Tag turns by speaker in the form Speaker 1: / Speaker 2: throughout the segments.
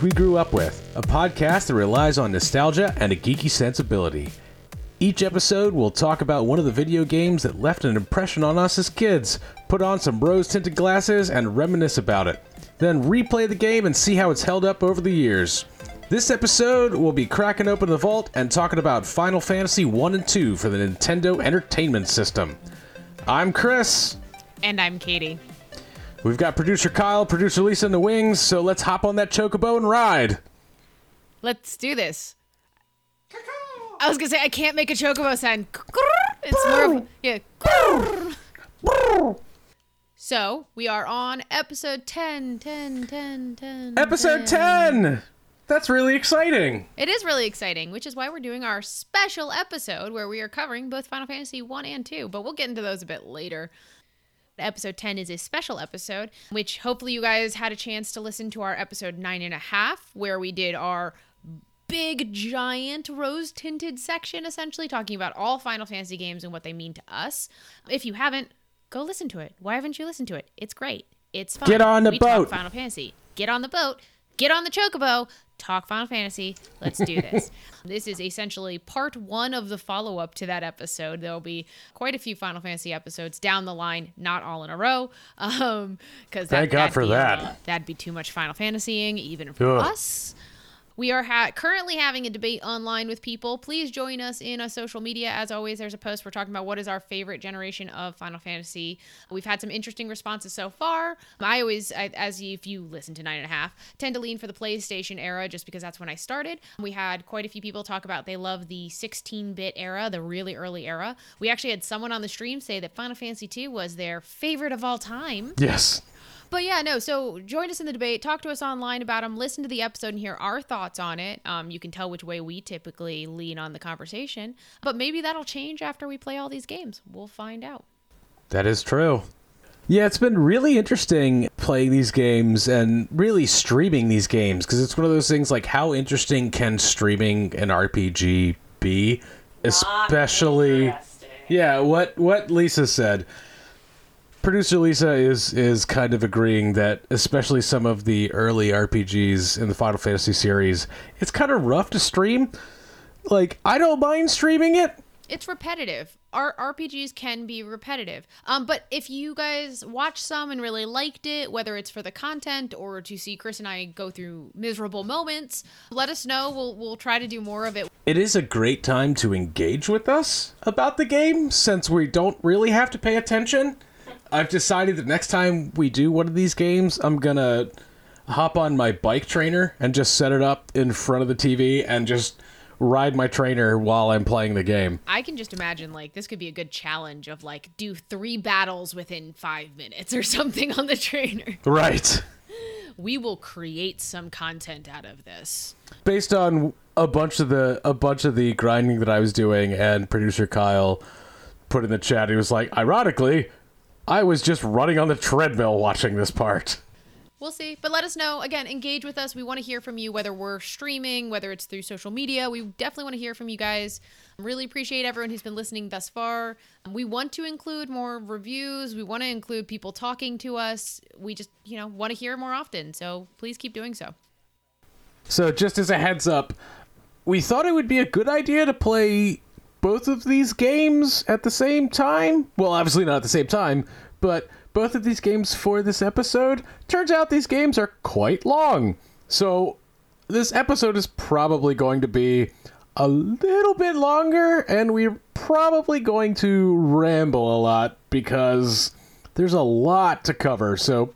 Speaker 1: We Grew Up With, a podcast that relies on nostalgia and a geeky sensibility. Each episode, we'll talk about one of the video games that left an impression on us as kids, put on some rose tinted glasses, and reminisce about it. Then replay the game and see how it's held up over the years. This episode, we'll be cracking open the vault and talking about Final Fantasy 1 and 2 for the Nintendo Entertainment System. I'm Chris.
Speaker 2: And I'm Katie.
Speaker 1: We've got producer Kyle, producer Lisa in the wings, so let's hop on that chocobo and ride.
Speaker 2: Let's do this. I was gonna say I can't make a chocobo sound. It's more of yeah. So we are on episode 10, 10, 10, 10.
Speaker 1: Episode 10! That's really exciting.
Speaker 2: It is really exciting, which is why we're doing our special episode where we are covering both Final Fantasy 1 and 2, but we'll get into those a bit later. Episode 10 is a special episode, which hopefully you guys had a chance to listen to our episode nine and a half, where we did our big, giant, rose tinted section, essentially talking about all Final Fantasy games and what they mean to us. If you haven't, go listen to it. Why haven't you listened to it? It's great. It's fun.
Speaker 1: Get on the
Speaker 2: we
Speaker 1: boat.
Speaker 2: Final Fantasy. Get on the boat. Get on the chocobo. Talk Final Fantasy. Let's do this. this is essentially part one of the follow up to that episode. There'll be quite a few Final Fantasy episodes down the line, not all in a row. Um, because
Speaker 1: Thank God for that.
Speaker 2: that'd be too much Final Fantasying, even for
Speaker 1: Ugh.
Speaker 2: us. We are ha- currently having a debate online with people. Please join us in a social media. As always, there's a post we're talking about what is our favorite generation of Final Fantasy. We've had some interesting responses so far. I always, I, as if you listen to nine and a half, tend to lean for the PlayStation era just because that's when I started. We had quite a few people talk about they love the 16-bit era, the really early era. We actually had someone on the stream say that Final Fantasy II was their favorite of all time.
Speaker 1: Yes.
Speaker 2: But yeah, no. So join us in the debate. Talk to us online about them. Listen to the episode and hear our thoughts on it. Um, you can tell which way we typically lean on the conversation. But maybe that'll change after we play all these games. We'll find out.
Speaker 1: That is true. Yeah, it's been really interesting playing these games and really streaming these games because it's one of those things like how interesting can streaming an RPG be? Especially Yeah, what what Lisa said. Producer Lisa is is kind of agreeing that especially some of the early RPGs in the Final Fantasy series, it's kind of rough to stream. Like I don't mind streaming it,
Speaker 2: It's repetitive. Our RPGs can be repetitive. Um, but if you guys watch some and really liked it, whether it's for the content or to see Chris and I go through miserable moments, let us know. We'll we'll try to do more of it.
Speaker 1: It is a great time to engage with us about the game since we don't really have to pay attention. I've decided that next time we do one of these games, I'm gonna hop on my bike trainer and just set it up in front of the TV and just ride my trainer while I'm playing the game.
Speaker 2: I can just imagine like this could be a good challenge of like do three battles within five minutes or something on the trainer.
Speaker 1: Right.
Speaker 2: We will create some content out of this.
Speaker 1: Based on a bunch of the a bunch of the grinding that I was doing and producer Kyle put in the chat, he was like, ironically, I was just running on the treadmill watching this part.
Speaker 2: We'll see. But let us know. Again, engage with us. We want to hear from you, whether we're streaming, whether it's through social media. We definitely want to hear from you guys. Really appreciate everyone who's been listening thus far. We want to include more reviews. We want to include people talking to us. We just, you know, want to hear more often. So please keep doing so.
Speaker 1: So, just as a heads up, we thought it would be a good idea to play both of these games at the same time. Well, obviously not at the same time, but both of these games for this episode. Turns out these games are quite long. So, this episode is probably going to be a little bit longer, and we're probably going to ramble a lot because there's a lot to cover. So,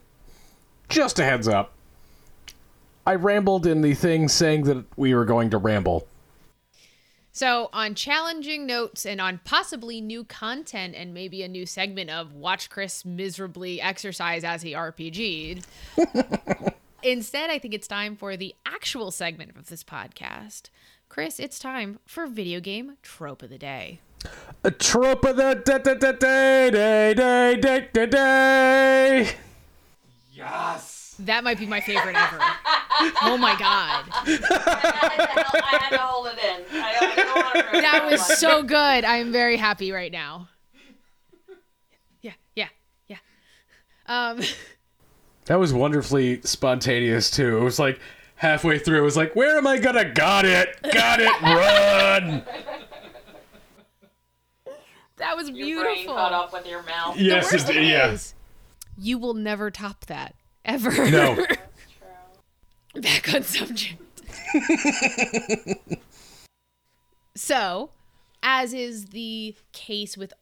Speaker 1: just a heads up. I rambled in the thing saying that we were going to ramble.
Speaker 2: So, on challenging notes and on possibly new content and maybe a new segment of Watch Chris miserably exercise as he RPG'd, instead, I think it's time for the actual segment of this podcast. Chris, it's time for Video Game Trope of the Day.
Speaker 1: A trope of the da- da- da- day, day, day, day, day, day.
Speaker 3: Yes.
Speaker 2: That might be my favorite ever. oh my god.
Speaker 4: I had to hold it in. I don't, I don't want to ruin
Speaker 2: That was so good. I am very happy right now. Yeah, yeah, yeah. Um
Speaker 1: That was wonderfully spontaneous too. It was like halfway through, it was like, "Where am I gonna got it? Got it? Run!"
Speaker 2: That was
Speaker 4: Your brain
Speaker 2: beautiful.
Speaker 4: caught up with your mouth.
Speaker 2: The
Speaker 1: yes,
Speaker 2: worst
Speaker 1: it, yeah.
Speaker 2: is, you will never top that ever.
Speaker 1: No.
Speaker 2: Back on subject. So, as is the case with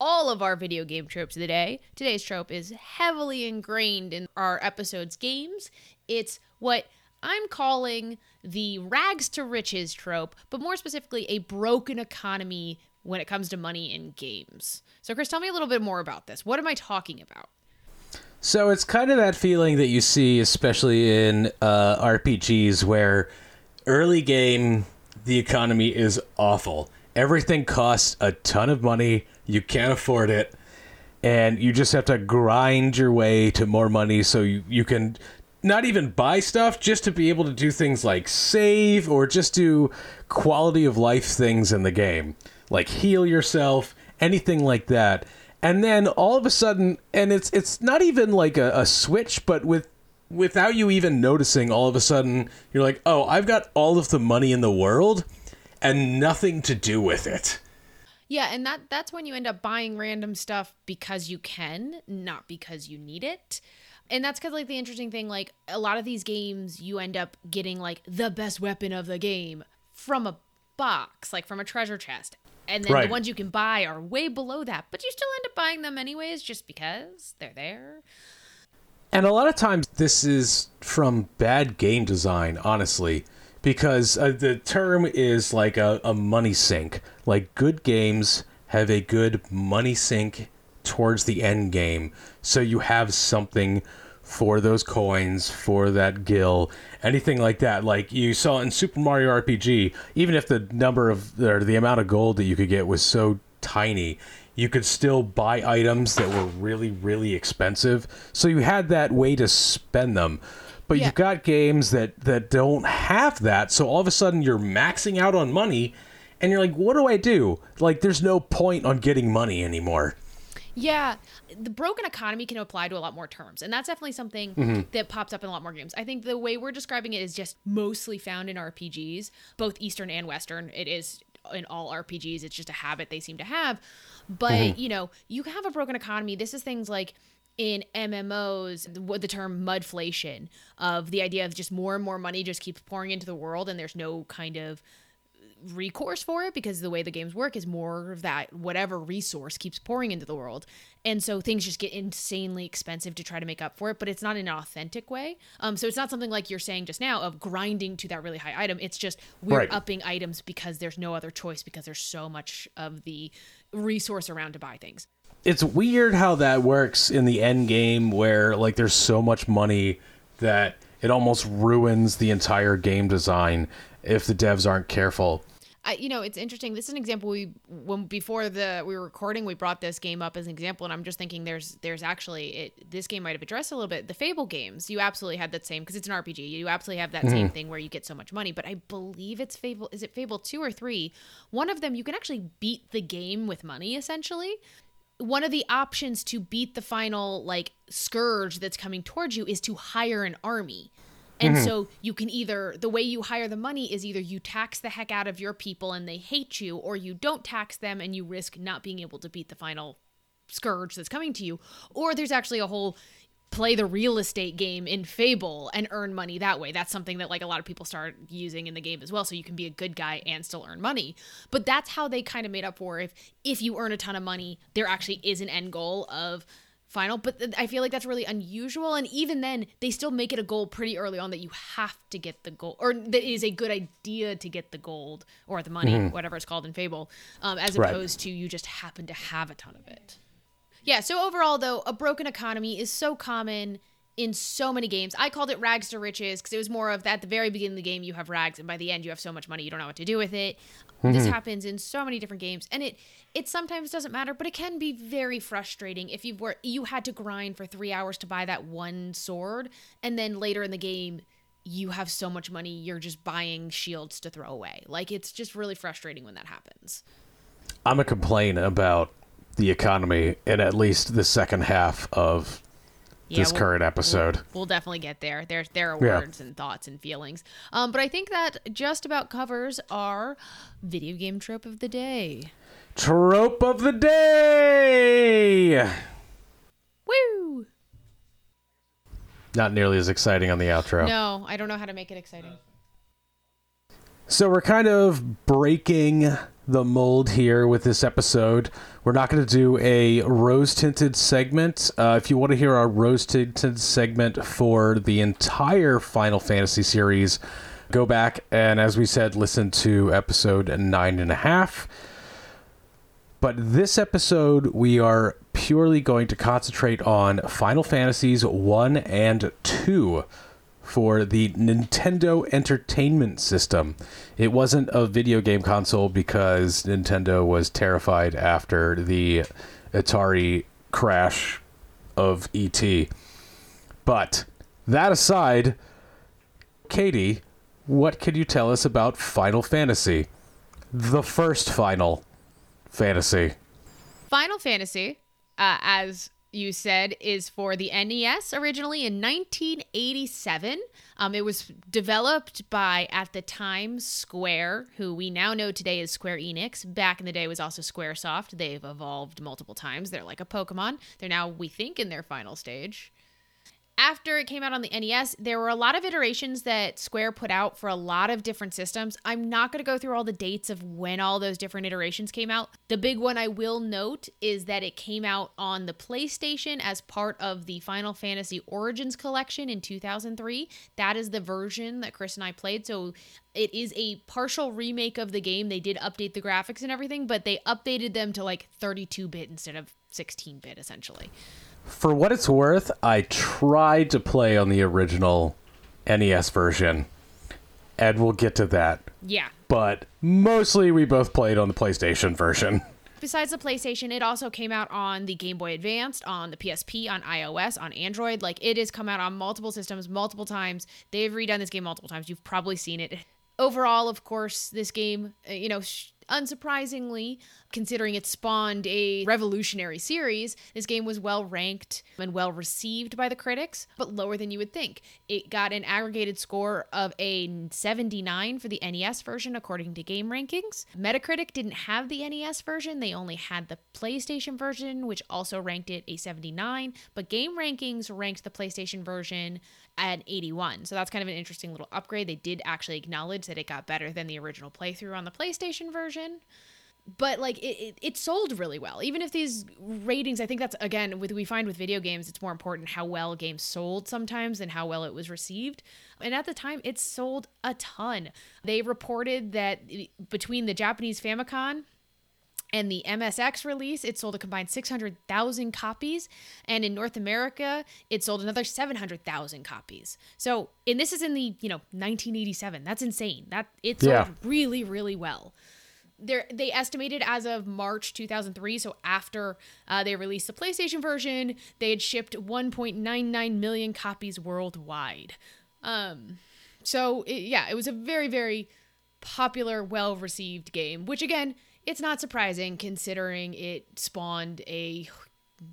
Speaker 2: all of our video game tropes of the day, today's trope is heavily ingrained in our episode's games. It's what I'm calling the rags to riches trope, but more specifically, a broken economy when it comes to money in games. So, Chris, tell me a little bit more about this. What am I talking about?
Speaker 1: So it's kind of that feeling that you see, especially in uh, RPGs, where early game the economy is awful. Everything costs a ton of money. You can't afford it, and you just have to grind your way to more money so you, you can not even buy stuff, just to be able to do things like save or just do quality of life things in the game, like heal yourself, anything like that and then all of a sudden and it's it's not even like a, a switch but with without you even noticing all of a sudden you're like oh i've got all of the money in the world and nothing to do with it
Speaker 2: Yeah, and that that's when you end up buying random stuff because you can, not because you need it. And that's cuz like the interesting thing like a lot of these games you end up getting like the best weapon of the game from a box, like from a treasure chest. And then
Speaker 1: Right.
Speaker 2: the ones you can buy are way below that, but you still end up buying them anyways just because they're there.
Speaker 1: And a lot of times this is from bad game design honestly because uh, the term is like a, a money sink. Like good games have a good money sink towards the end game. So you have something for those coins for that gil anything like that. Like you saw in super mario rpg even if the number of or the amount of gold that you could get was so tiny you could still buy items that were really really expensive. So you had that way to spend them. But
Speaker 2: Yeah.
Speaker 1: you've got games that that don't have that. So all of a sudden you're maxing out on money and you're like what do i do? Like there's no point on getting money anymore.
Speaker 2: Yeah, the broken economy can apply to a lot more terms, and that's definitely something mm-hmm. that pops up in a lot more games. I think the way we're describing it is just mostly found in RPGs, both Eastern and Western. It is in all RPGs. It's just a habit they seem to have. But mm-hmm. you know, you have a broken economy. This is things like in MMOs, the, what the term mudflation of the idea of just more and more money just keeps pouring into the world, and there's no kind of recourse for it because the way the games work is more of that whatever resource keeps pouring into the world. And so things just get insanely expensive to try to make up for it but it's not in an authentic way. Um so it's not something like you're saying just now of grinding to that really high item. It's just we're
Speaker 1: Right.
Speaker 2: upping items because there's no other choice because there's so much of the resource around to buy things.
Speaker 1: It's weird how that works in the end game where like there's so much money that it almost ruins the entire game design if the devs aren't careful
Speaker 2: I, you know, it's interesting. This is an example we when before the we were recording, we brought this game up as an example, and I'm just thinking there's there's actually it this game might have addressed a little bit the Fable games. You absolutely had that same because it's an RPG. You absolutely have that same hmm. thing where you get so much money. But I believe it's Fable. Is it Fable two or three? One of them you can actually beat the game with money essentially. One of the options to beat the final like scourge that's coming towards you is to hire an army. And mm-hmm. so you can either the way you hire the money is either you tax the heck out of your people and they hate you, or you don't tax them and you risk not being able to beat the final scourge that's coming to you. Or there's actually a whole play the real estate game in Fable and earn money that way. That's something that like a lot of people start using in the game as well. So you can be a good guy and still earn money. But that's how they kind of made up for if if you earn a ton of money, there actually is an end goal of final but th- i feel like that's really unusual and even then they still make it a goal pretty early on that you have to get the gold or that it is a good idea to get the gold or the money whatever it's called in fable um, as
Speaker 1: Right.
Speaker 2: opposed to you just happen to have a ton of it. Yeah so overall though a broken economy is so common in so many games. I called it rags to riches because it was more of that at the very beginning of the game you have rags and by the end you have so much money you don't know what to do with it this mm-hmm. happens in so many different games and it it sometimes doesn't matter but it can be very frustrating if you were you had to grind for three hours to buy that one sword and then later in the game you have so much money you're just buying shields to throw away. Like it's just really frustrating when that happens.
Speaker 1: I'm a complain about the economy in at least the second half of
Speaker 2: Yeah,
Speaker 1: this
Speaker 2: we'll-
Speaker 1: current episode.
Speaker 2: We'll definitely get there. There, there are
Speaker 1: Yeah.
Speaker 2: words and thoughts and feelings. Um, but I think that just about covers our video game trope of the day.
Speaker 1: Trope of the day.
Speaker 2: Woo!
Speaker 1: Not nearly as exciting on the outro.
Speaker 2: No, I don't know how to make it exciting.
Speaker 1: So we're kind of breaking the mold here with this episode. We're not going to do a rose tinted segment. Uh, if you want to hear our rose tinted segment for the entire Final Fantasy series, go back and, as we said, listen to episode nine and a half. But this episode, we are purely going to concentrate on Final Fantasies 1 and 2 for the Nintendo Entertainment System. It wasn't a video game console because Nintendo was terrified after the Atari crash of ET. But that aside, Katie, what can you tell us about Final Fantasy? The first Final Fantasy.
Speaker 2: Final Fantasy, uh, as you said, is for the NES originally in 1987. Um, it was developed by, at the time, Square, who we now know today is Square Enix. Back in the day was also Squaresoft. They've evolved multiple times. They're like a Pokemon. They're now, we think, in their final stage after it came out on the NES, there were a lot of iterations that Square put out for a lot of different systems. I'm not going to go through all the dates of when all those different iterations came out. The big one I will note is that it came out on the PlayStation as part of the Final Fantasy Origins collection in 2003. That is the version that Chris and I played. So it is a partial remake of the game. They did update the graphics and everything, but they updated them to like 32 bit instead of 16 bit essentially.
Speaker 1: For what it's worth, I tried to play on the original NES version, and we'll get to that.
Speaker 2: Yeah.
Speaker 1: But mostly we both played on the PlayStation version.
Speaker 2: Besides the PlayStation, it also came out on the Game Boy Advanced, on the PSP, on iOS, on Android. Like it has come out on multiple systems multiple times. They've redone this game multiple times. You've probably seen it. Overall, of course, this game, uh, you know, sh- unsurprisingly, considering it spawned a revolutionary series, this game was well ranked and well received by the critics, but lower than you would think. It got an aggregated score of a 79 for the NES version, according to Game Rankings. Metacritic didn't have the NES version, they only had the PlayStation version, which also ranked it a 79, but Game Rankings ranked the PlayStation version at 81. So that's kind of an interesting little upgrade. They did actually acknowledge that it got better than the original playthrough on the PlayStation version but like it, it, it sold really well even if these ratings i think that's again with we find with video games it's more important how well games sold sometimes than how well it was received and at the time it sold a ton they reported that eh, between the japanese famicom and the MSX release, it sold a combined 600,000 copies. And in North America, it sold another 700,000 copies. So, and this is in the, you know, 1987. That's insane. That it sold
Speaker 1: Yeah.
Speaker 2: really, really well they're, they estimated as of March 2003, so after uh, they released the PlayStation version, they had shipped 1.99 million copies worldwide. Um, so it, yeah, it was a very very popular, well received game. Which again, it's not surprising considering it spawned a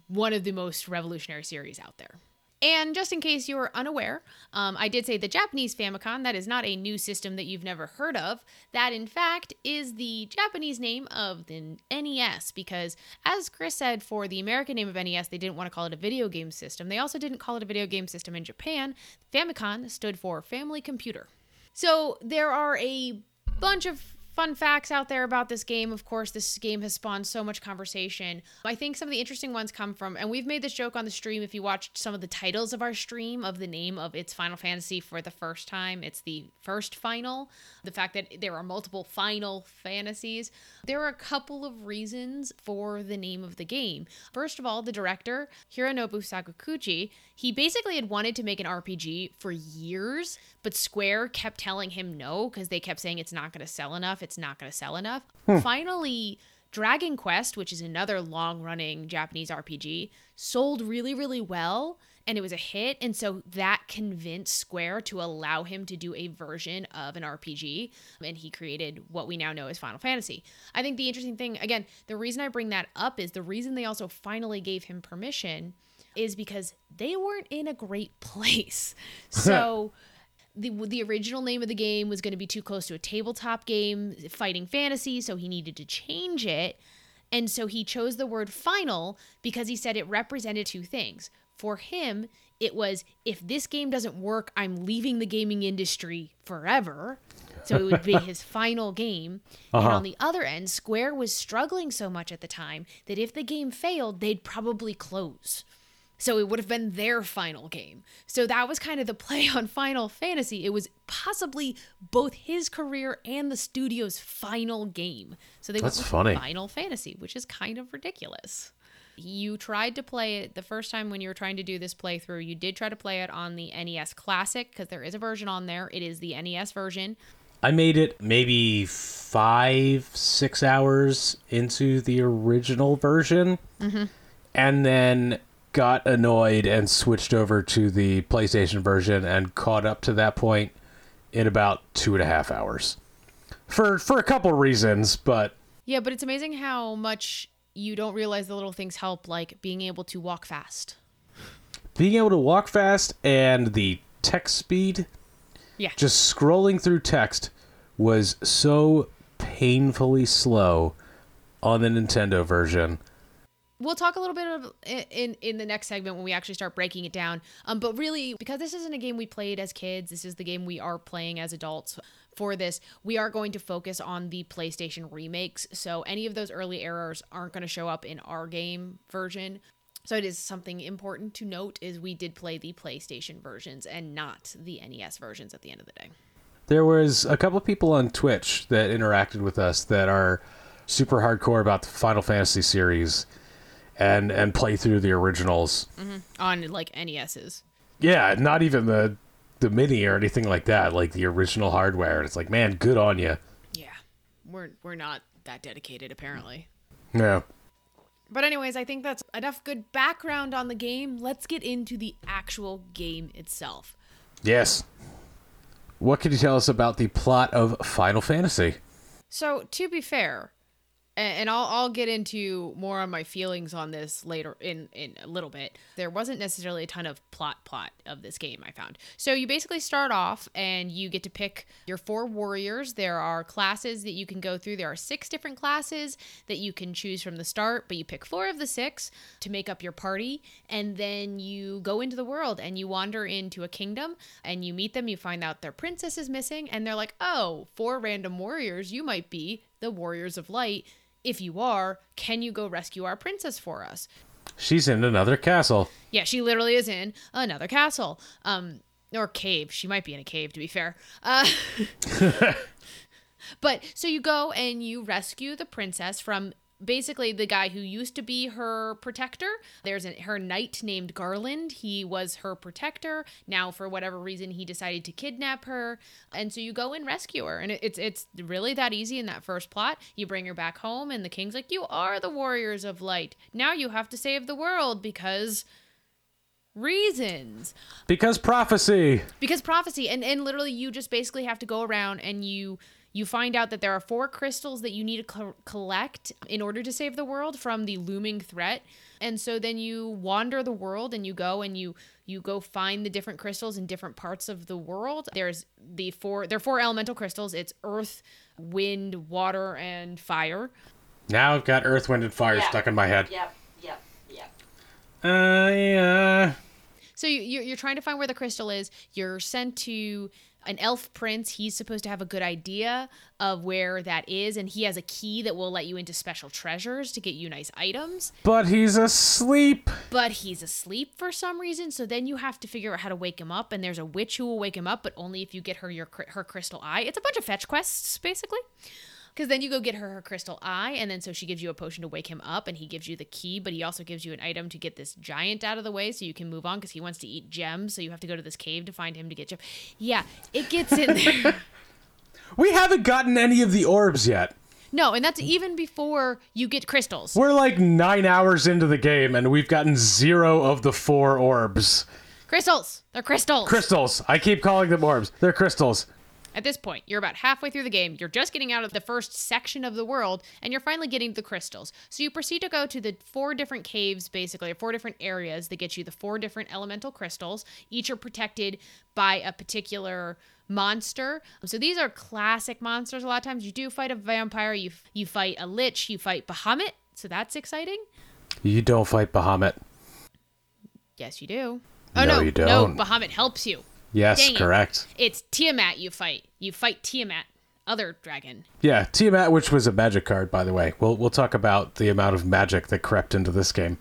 Speaker 2: one of the most revolutionary series out there. And just in case you were unaware, um, I did say the Japanese Famicom, that is not a new system that you've never heard of. That, in fact, is the Japanese name of the NES, because as Chris said, for the American name of NES, they didn't want to call it a video game system. They also didn't call it a video game system in Japan. Famicom stood for Family Computer. So there are a bunch of fun facts out there about this game. Of course, this game has spawned so much conversation. I think some of the interesting ones come from, and we've made this joke on the stream. If you watched some of the titles of our stream of the name of its Final Fantasy for the first time, it's the first final. The fact that there are multiple Final Fantasies. There are a couple of reasons for the name of the game. First of all, the director, Hironobu Sakaguchi, he basically had wanted to make an RPG for years, but Square kept telling him no because they kept saying it's not going to sell enough, it's not going to sell enough. Hmm. Finally, Dragon Quest, which is another long running Japanese RPG, sold really, really well and it was a hit. And so that convinced Square to allow him to do a version of an RPG. And he created what we now know as Final Fantasy. I think the interesting thing, again, the reason I bring that up is the reason they also finally gave him permission is because they weren't in a great place. So the the original name of the game was going to be too close to a tabletop game, fighting fantasy, so he needed to change it. And so he chose the word final because he said it represented two things. For him, it was if this game doesn't work, I'm leaving the gaming industry forever. So it would be his final game. And uh-huh. on the other end, Square was struggling so much at the time that if the game failed, they'd probably close. So it would have been their final game. So that was kind of the play on Final Fantasy. It was possibly both his career and the studio's final game. So they
Speaker 1: That's
Speaker 2: went with
Speaker 1: funny.
Speaker 2: Final Fantasy, which is kind of ridiculous. You tried to play it the first time when you were trying to do this playthrough. You did try to play it on the NES Classic because there is a version on there. It is the NES version.
Speaker 1: I made it maybe five, six hours into the original version, mm-hmm. and then got annoyed and switched over to the PlayStation version and caught up to that point in about two and a half hours. For for a couple reasons, but
Speaker 2: Yeah, but it's amazing how much you don't realize the little things help, like being able to walk fast.
Speaker 1: being able to walk fast and the text speed,
Speaker 2: Yeah.
Speaker 1: just scrolling through text was so painfully slow on the Nintendo version.
Speaker 2: We'll talk a little bit of in in the next segment when we actually start breaking it down. Um, but really, because this isn't a game we played as kids, this is the game we are playing as adults. For this, we are going to focus on the PlayStation remakes. So any of those early errors aren't going to show up in our game version. So it is something important to note is we did play the PlayStation versions and not the NES versions at the end of the day.
Speaker 1: There was a couple of people on Twitch that interacted with us that are super hardcore about the Final Fantasy series and and play through the originals. Mm-hmm.
Speaker 2: On like NESs.
Speaker 1: Yeah, not even the the mini or anything like that, like the original hardware. And it's like, man, good on you.
Speaker 2: Yeah. We're we're not that dedicated apparently.
Speaker 1: Yeah.
Speaker 2: But anyways, I think that's enough good background on the game. Let's get into the actual game itself.
Speaker 1: Yes. What can you tell us about the plot of Final Fantasy?
Speaker 2: So, to be fair, a- and I'll I'll get into more on my feelings on this later in in a little bit. There wasn't necessarily a ton of plot plot of this game I found. So you basically start off and you get to pick your four warriors. There are classes that you can go through. There are six different classes that you can choose from the start, but you pick four of the six to make up your party and then you go into the world and you wander into a kingdom and you meet them, you find out their princess is missing and they're like, "Oh, four random warriors, you might be the warriors of light." If you are, can you go rescue our princess for us?
Speaker 1: She's in another castle.
Speaker 2: Yeah, she literally is in another castle. Um or cave. She might be in a cave to be fair. Uh But so you go and you rescue the princess from basically the guy who used to be her protector. There's a, her knight named Garland. He was her protector. Now, for whatever reason, he decided to kidnap her, and so you go and rescue her. And it's it's really that easy in that first plot. You bring her back home, and the king's like, "You are the warriors of light. Now you have to save the world because." reasons
Speaker 1: Because prophecy.
Speaker 2: because prophecy and and literally you just basically have to go around and you you find out that there are four crystals that you need to co- collect in order to save the world from the looming threat and so then you wander the world and you go and you you go find the different crystals in different parts of the world there's the four there are four elemental crystals it's earth wind water and fire
Speaker 1: Now I've got Earth, Wind, and Fire
Speaker 4: Yeah.
Speaker 1: stuck in my head.
Speaker 4: Yep, yep, yep.
Speaker 1: Uh, yeah.
Speaker 2: So you, you're, you're trying to find where the crystal is. You're sent to an elf prince. He's supposed to have a good idea of where that is, and he has a key that will let you into special treasures to get you nice items.
Speaker 1: But he's asleep.
Speaker 2: But he's asleep for some reason, so then you have to figure out how to wake him up. And there's a witch who will wake him up, but only if you get her your her crystal eye. It's a bunch of fetch quests, basically. Because then you go get her her crystal eye, and then so she gives you a potion to wake him up, and he gives you the key, but he also gives you an item to get this giant out of the way so you can move on because he wants to eat gems. So you have to go to this cave to find him to get gems. Yeah, it gets in there.
Speaker 1: We haven't gotten any of the orbs yet.
Speaker 2: no, and that's even before you get crystals.
Speaker 1: We're like nine hours into the game, and we've gotten zero of the four orbs.
Speaker 2: Crystals! They're crystals!
Speaker 1: Crystals. I keep calling them orbs. They're crystals.
Speaker 2: At this point, you're about halfway through the game. You're just getting out of the first section of the world, and you're finally getting the crystals. So you proceed to go to the four different caves, basically, or four different areas that get you the four different elemental crystals. Each are protected by a particular monster. So these are classic monsters. A lot of times you do fight a vampire, you you fight a lich, you fight Bahamut. So that's exciting.
Speaker 1: You don't fight Bahamut.
Speaker 2: Yes, you do. Oh
Speaker 1: No,
Speaker 2: no,
Speaker 1: you don't.
Speaker 2: No, Bahamut helps you.
Speaker 1: Yes,
Speaker 2: Dang it.
Speaker 1: correct.
Speaker 2: It's Tiamat you fight. You fight Tiamat, other dragon.
Speaker 1: Yeah, Tiamat, which was a magic card, by the way. We'll we'll talk about the amount of magic that crept into this game.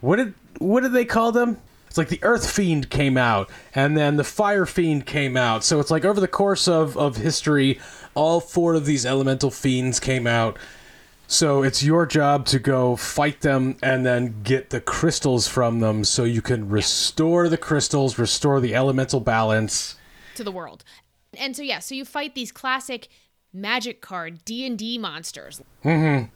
Speaker 1: What did what did they call them? It's like the Earth Fiend came out, and then the Fire Fiend came out. So it's like over the course of of history, all four of these elemental fiends came out. So it's your job to go fight them and then get the crystals from them, so you can restore the crystals, restore the elemental balance.
Speaker 2: to the world. And so yeah, so you fight these classic magic card D&D monsters. Mm-hmm.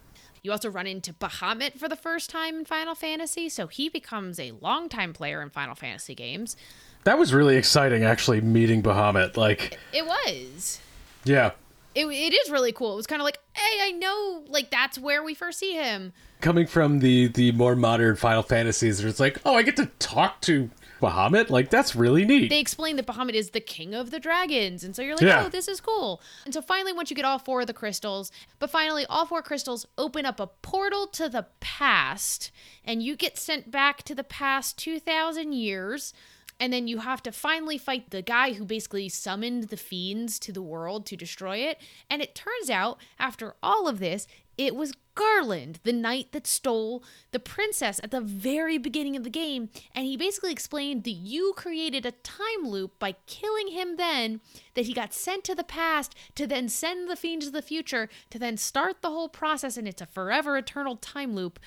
Speaker 2: You also run into Bahamut for the first time in Final Fantasy, so he becomes a longtime player in Final Fantasy games.
Speaker 1: That was really exciting, actually, meeting Bahamut. Like,
Speaker 2: It was.
Speaker 1: yeah.
Speaker 2: It, it is really cool. It was kind of like, hey, I know, like that's where we first see him.
Speaker 1: coming from the the more modern Final Fantasies, where it's like, oh, I get to talk to Bahamut. Like that's really neat.
Speaker 2: They explain that Bahamut is the king of the dragons, and so you're like,
Speaker 1: Yeah.
Speaker 2: oh, this is cool. And so finally, once you get all four of the crystals, but finally, all four crystals open up a portal to the past, and you get sent back to the past 2,000 years. And then you have to finally fight the guy who basically summoned the fiends to the world to destroy it. And it turns out, after all of this, it was Garland, the knight that stole the princess at the very beginning of the game. And he basically explained that you created a time loop by killing him then, that he got sent to the past to then send the fiend to the future to then start the whole process. And it's a forever eternal time loop.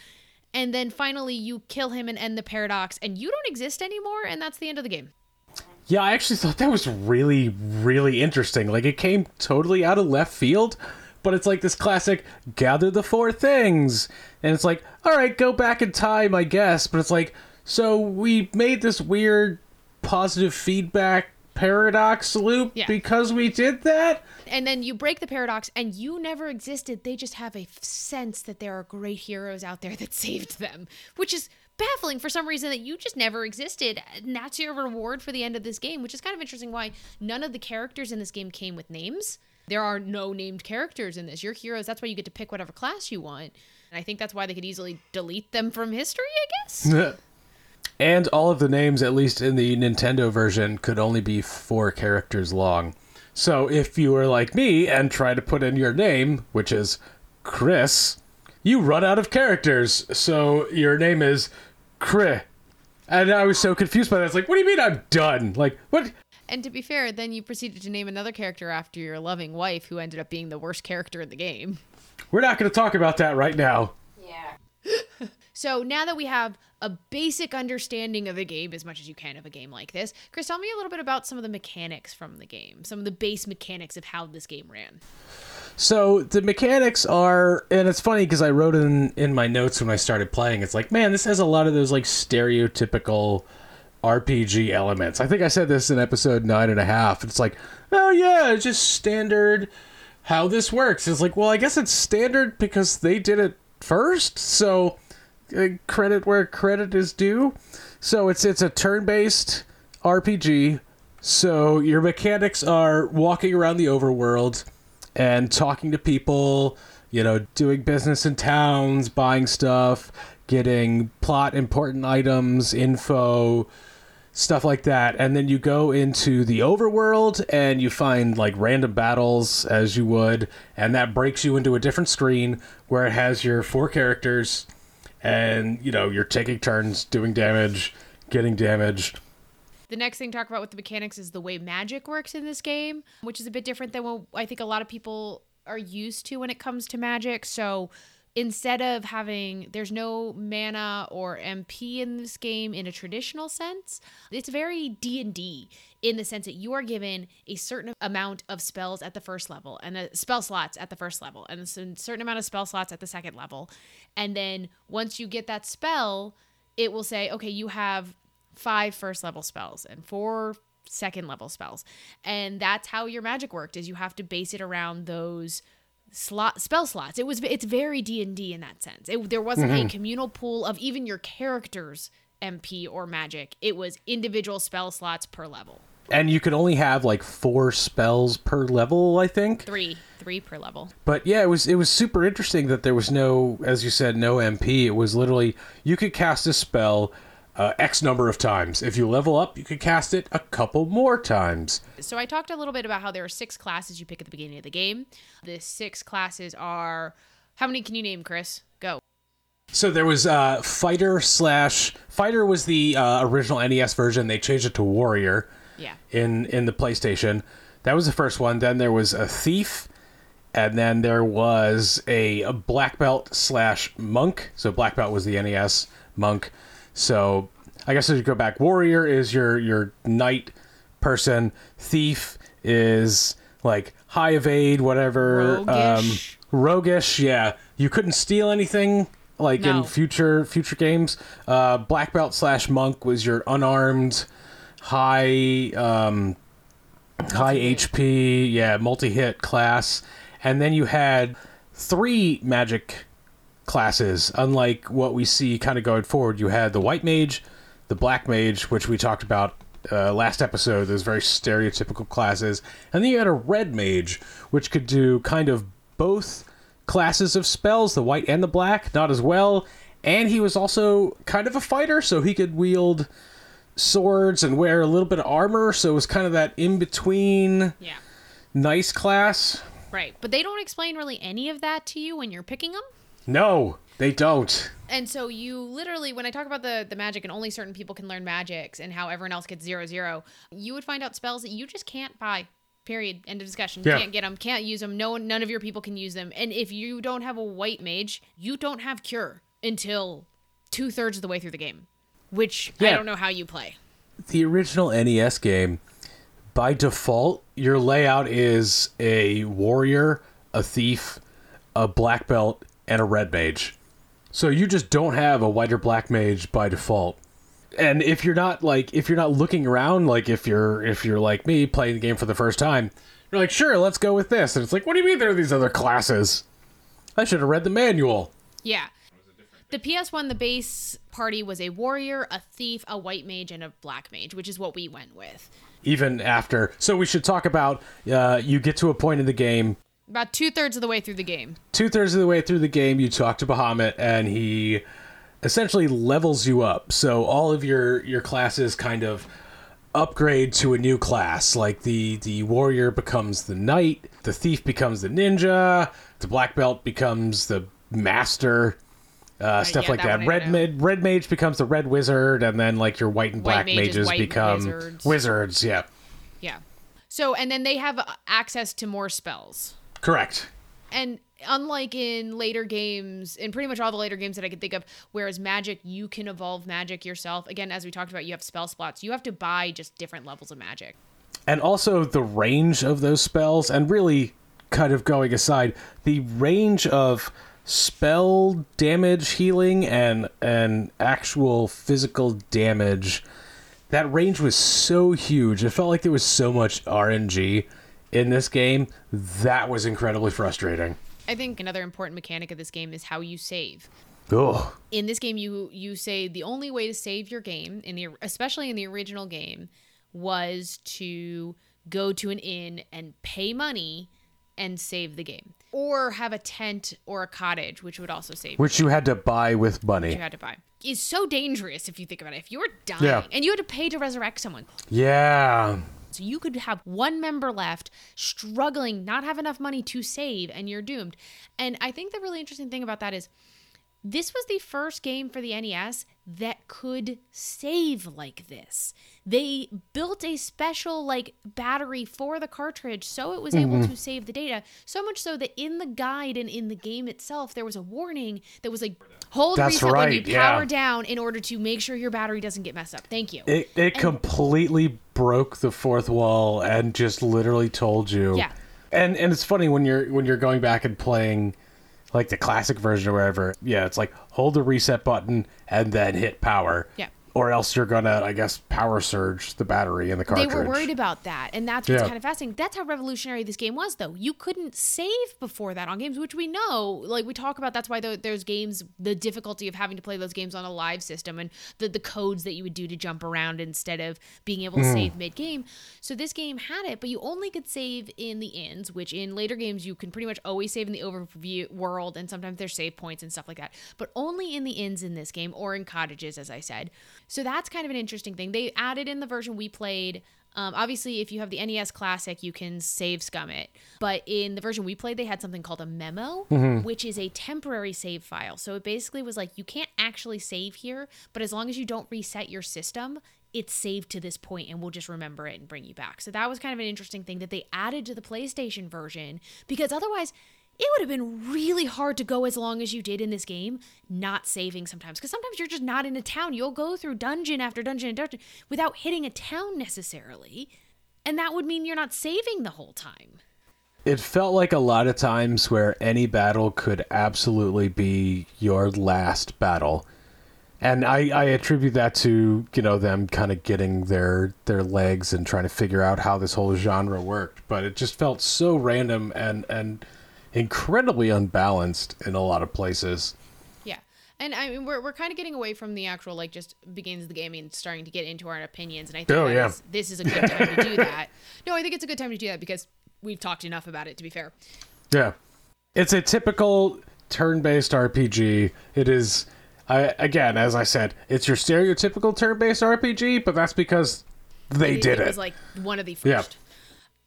Speaker 2: And then finally you kill him and end the paradox, and you don't exist anymore. And that's the end of the game.
Speaker 1: yeah, I actually thought that was really, really interesting. Like it came totally out of left field, but it's like this classic gather the four things. And it's like, all right, go back in time, I guess. But it's like, so we made this weird positive feedback paradox loop
Speaker 2: Yeah.
Speaker 1: because we did that?
Speaker 2: And then you break the paradox, and you never existed. They just have a f- sense that there are great heroes out there that saved them, which is baffling for some reason that you just never existed. And that's your reward for the end of this game, which is kind of interesting why none of the characters in this game came with names. There are no named characters in this. Your heroes, that's why you get to pick whatever class you want. And I think that's why they could easily delete them from history, I guess.
Speaker 1: And all of the names, at least in the Nintendo version, could only be four characters long. So if you were like me and try to put in your name, which is Chris, you run out of characters. So your name is Chris. And I was so confused by that. I was like, what do you mean I'm done? Like, what?
Speaker 2: And to be fair, then you proceeded to name another character after your loving wife, who ended up being the worst character in the game.
Speaker 1: We're not going to talk about that right now.
Speaker 4: Yeah.
Speaker 2: So now that we have a basic understanding of the game, as much as you can of a game like this, Chris, tell me a little bit about some of the mechanics from the game, some of the base mechanics of how this game ran.
Speaker 1: So the mechanics are, and it's funny because I wrote in in my notes when I started playing. It's like, man, this has a lot of those like stereotypical RPG elements. I think I said this in episode nine and a half. It's like, oh yeah, it's just standard how this works. It's like, well, I guess it's standard because they did it first. So Uh, credit where credit is due. So it's it's a turn-based RPG. So your mechanics are walking around the overworld and talking to people, you know, doing business in towns, buying stuff, getting plot important items, info, stuff like that. And then you go into the overworld and you find like random battles as you would, and that breaks you into a different screen where it has your four characters and, you know, you're taking turns doing damage, getting damaged.
Speaker 2: The next thing to talk about with the mechanics is the way magic works in this game, which is a bit different than what I think a lot of people are used to when it comes to magic. So instead of having there's no mana or MP in this game in a traditional sense, it's very D&D in the sense that you are given a certain amount of spells at the first level and the spell slots at the first level and a certain amount of spell slots at the second level. And then once you get that spell, it will say, okay, you have five first level spells and four second level spells. And that's how your magic worked is you have to base it around those slot spell slots. It was it's very D&D in that sense. It, there wasn't a mm-hmm. communal pool of even your characters MP or magic. It was individual spell slots per level.
Speaker 1: And you could only have like four spells per level, I think.
Speaker 2: 3 3 per level.
Speaker 1: But yeah, it was it was super interesting that there was no, as you said, no MP. It was literally you could cast a spell uh, X number of times. If you level up, you could cast it a couple more times.
Speaker 2: So I talked a little bit about how there are six classes you pick at the beginning of the game. The six classes are how many can you name, Chris? Go.
Speaker 1: So there was uh, fighter slash fighter was the uh, original NES version. They changed it to warrior
Speaker 2: Yeah.
Speaker 1: in in the PlayStation. That was the first one. Then there was a thief, and then there was a, a black belt slash monk. So black belt was the NES monk. So I guess as you go back, warrior is your your knight person. Thief is like high evade, whatever.
Speaker 2: Roguish.
Speaker 1: Um, roguish, yeah. You couldn't steal anything like
Speaker 2: No.
Speaker 1: in future future games. Uh, black belt slash monk was your unarmed, high um, high HP, yeah, multi hit class, and then you had three magic classes. Unlike what we see kind of going forward, you had the white mage, the black mage, which we talked about uh, last episode. Those very stereotypical classes, and then you had a red mage, which could do kind of both classes of spells, the white and the black, not as well. And he was also kind of a fighter, so he could wield swords and wear a little bit of armor, so it was kind of that in between
Speaker 2: Yeah.
Speaker 1: nice class.
Speaker 2: Right. But they don't explain really any of that to you when you're picking them.
Speaker 1: No, they don't.
Speaker 2: And so you literally, when I talk about the the magic and only certain people can learn magics and how everyone else gets zero zero, you would find out spells that you just can't buy. Period. End of discussion.
Speaker 1: Yeah.
Speaker 2: Can't get them. Can't use them. No one. None of your people can use them. And if you don't have a white mage, you don't have cure until two thirds of the way through the game, which I don't know how you play.
Speaker 1: The original NES game, by default, your layout is a warrior, a thief, a black belt, and a red mage. So you just don't have a white or black mage by default. And if you're not like if you're not looking around, like if you're if you're like me playing the game for the first time, you're like, sure, let's go with this. And it's like, what do you mean there are these other classes? I should have read the manual.
Speaker 2: Yeah. The PS1, the base party was a warrior, a thief, a white mage, and a black mage, which is what we went with.
Speaker 1: Even after, so we should talk about. Uh, you get to a point in the game
Speaker 2: About two thirds of the way through the game.
Speaker 1: two thirds of the way through the game, you talk to Bahamut, and he essentially levels you up. So all of your your classes kind of upgrade to a new class. Like the the warrior becomes the knight, the thief becomes the ninja, the black belt becomes the master. Uh, stuff
Speaker 2: yeah,
Speaker 1: like
Speaker 2: that
Speaker 1: that. Red mid, red mage becomes the red wizard, and then like your white and
Speaker 2: White
Speaker 1: black
Speaker 2: mages,
Speaker 1: mages
Speaker 2: white
Speaker 1: become
Speaker 2: wizards.
Speaker 1: wizards. Yeah,
Speaker 2: Yeah. So, and then they have access to more spells.
Speaker 1: correct.
Speaker 2: And unlike in later games, in pretty much all the later games that I can think of, whereas magic, you can evolve magic yourself. Again, as we talked about, you have spell slots. You have to buy just different levels of magic.
Speaker 1: and also the range of those spells and really kind of going aside the range of spell damage healing and and actual physical damage. That range was so huge. It felt like there was so much rng in this game. That was incredibly frustrating.
Speaker 2: I think another important mechanic of this game is how you save.
Speaker 1: oh
Speaker 2: in this game you you say the only way to save your game in the especially in the original game was to go to an inn and pay money and save the game or have a tent or a cottage which would also save
Speaker 1: which you. had to buy with money.
Speaker 2: Which you had to buy. Is so dangerous if you think about it. If you were dying
Speaker 1: Yeah.
Speaker 2: and you had to pay to resurrect someone.
Speaker 1: Yeah.
Speaker 2: So you could have one member left struggling, not have enough money to save, and you're doomed. And I think the really interesting thing about that is this was the first game for the NES that could save like this. They built a special like battery for the cartridge so it was able mm-hmm. to save the data. So much so that in the guide and in the game itself there was a warning that was like hold
Speaker 1: That's
Speaker 2: reset when you
Speaker 1: right, yeah.
Speaker 2: power down in order to make sure your battery doesn't get messed up. Thank you.
Speaker 1: it, it completely broke the fourth wall and just literally told you
Speaker 2: Yeah.
Speaker 1: and and it's funny when you're when you're going back and playing like the classic version or whatever yeah it's like hold the reset button and then hit power
Speaker 2: Yeah.
Speaker 1: Or else you're gonna, I guess, power surge the battery in the cartridge.
Speaker 2: They were worried about that, and that's what's
Speaker 1: Yeah.
Speaker 2: kind of fascinating. That's how revolutionary this game was, though. You couldn't save before that on games, which we know, like we talk about. That's why there's games, the difficulty of having to play those games on a live system, and the the codes that you would do to jump around instead of being able to hmm. save mid game. So this game had it, but you only could save in the inns, which in later games you can pretty much always save in the overview world, and sometimes there's save points and stuff like that. But only in the inns in this game, or in cottages, as I said. So that's kind of an interesting thing. They added in the version we played. Um, obviously, if you have the NES Classic, you can save scum it. But in the version we played, they had something called a memo, which is a temporary save file. So it basically was like you can't actually save here, but as long as you don't reset your system, it's saved to this point and we'll just remember it and bring you back. So that was kind of an interesting thing that they added to the PlayStation version because otherwise it would have been really hard to go as long as you did in this game, not saving sometimes. Because sometimes you're just not in a town. You'll go through dungeon after dungeon and dungeon without hitting a town necessarily. And that would mean you're not saving the whole time.
Speaker 1: It felt like a lot of times where any battle could absolutely be your last battle. And I, I attribute that to, you know, them kind of getting their their legs and trying to figure out how this whole genre worked. But it just felt so random and, and incredibly unbalanced in a lot of places.
Speaker 2: Yeah. And I mean, we're, we're kind of getting away from the actual, like, just begins the game and starting to get into our opinions. And I think
Speaker 1: Oh, yeah.
Speaker 2: is- this is a good time to do that. No, I think it's a good time to do that because we've talked enough about it, to be fair.
Speaker 1: Yeah. It's a typical turn-based RPG. It is I again, as I said, it's your stereotypical turn-based RPG, but that's because they
Speaker 2: it,
Speaker 1: did
Speaker 2: it
Speaker 1: it.
Speaker 2: was like one of the first. Yeah.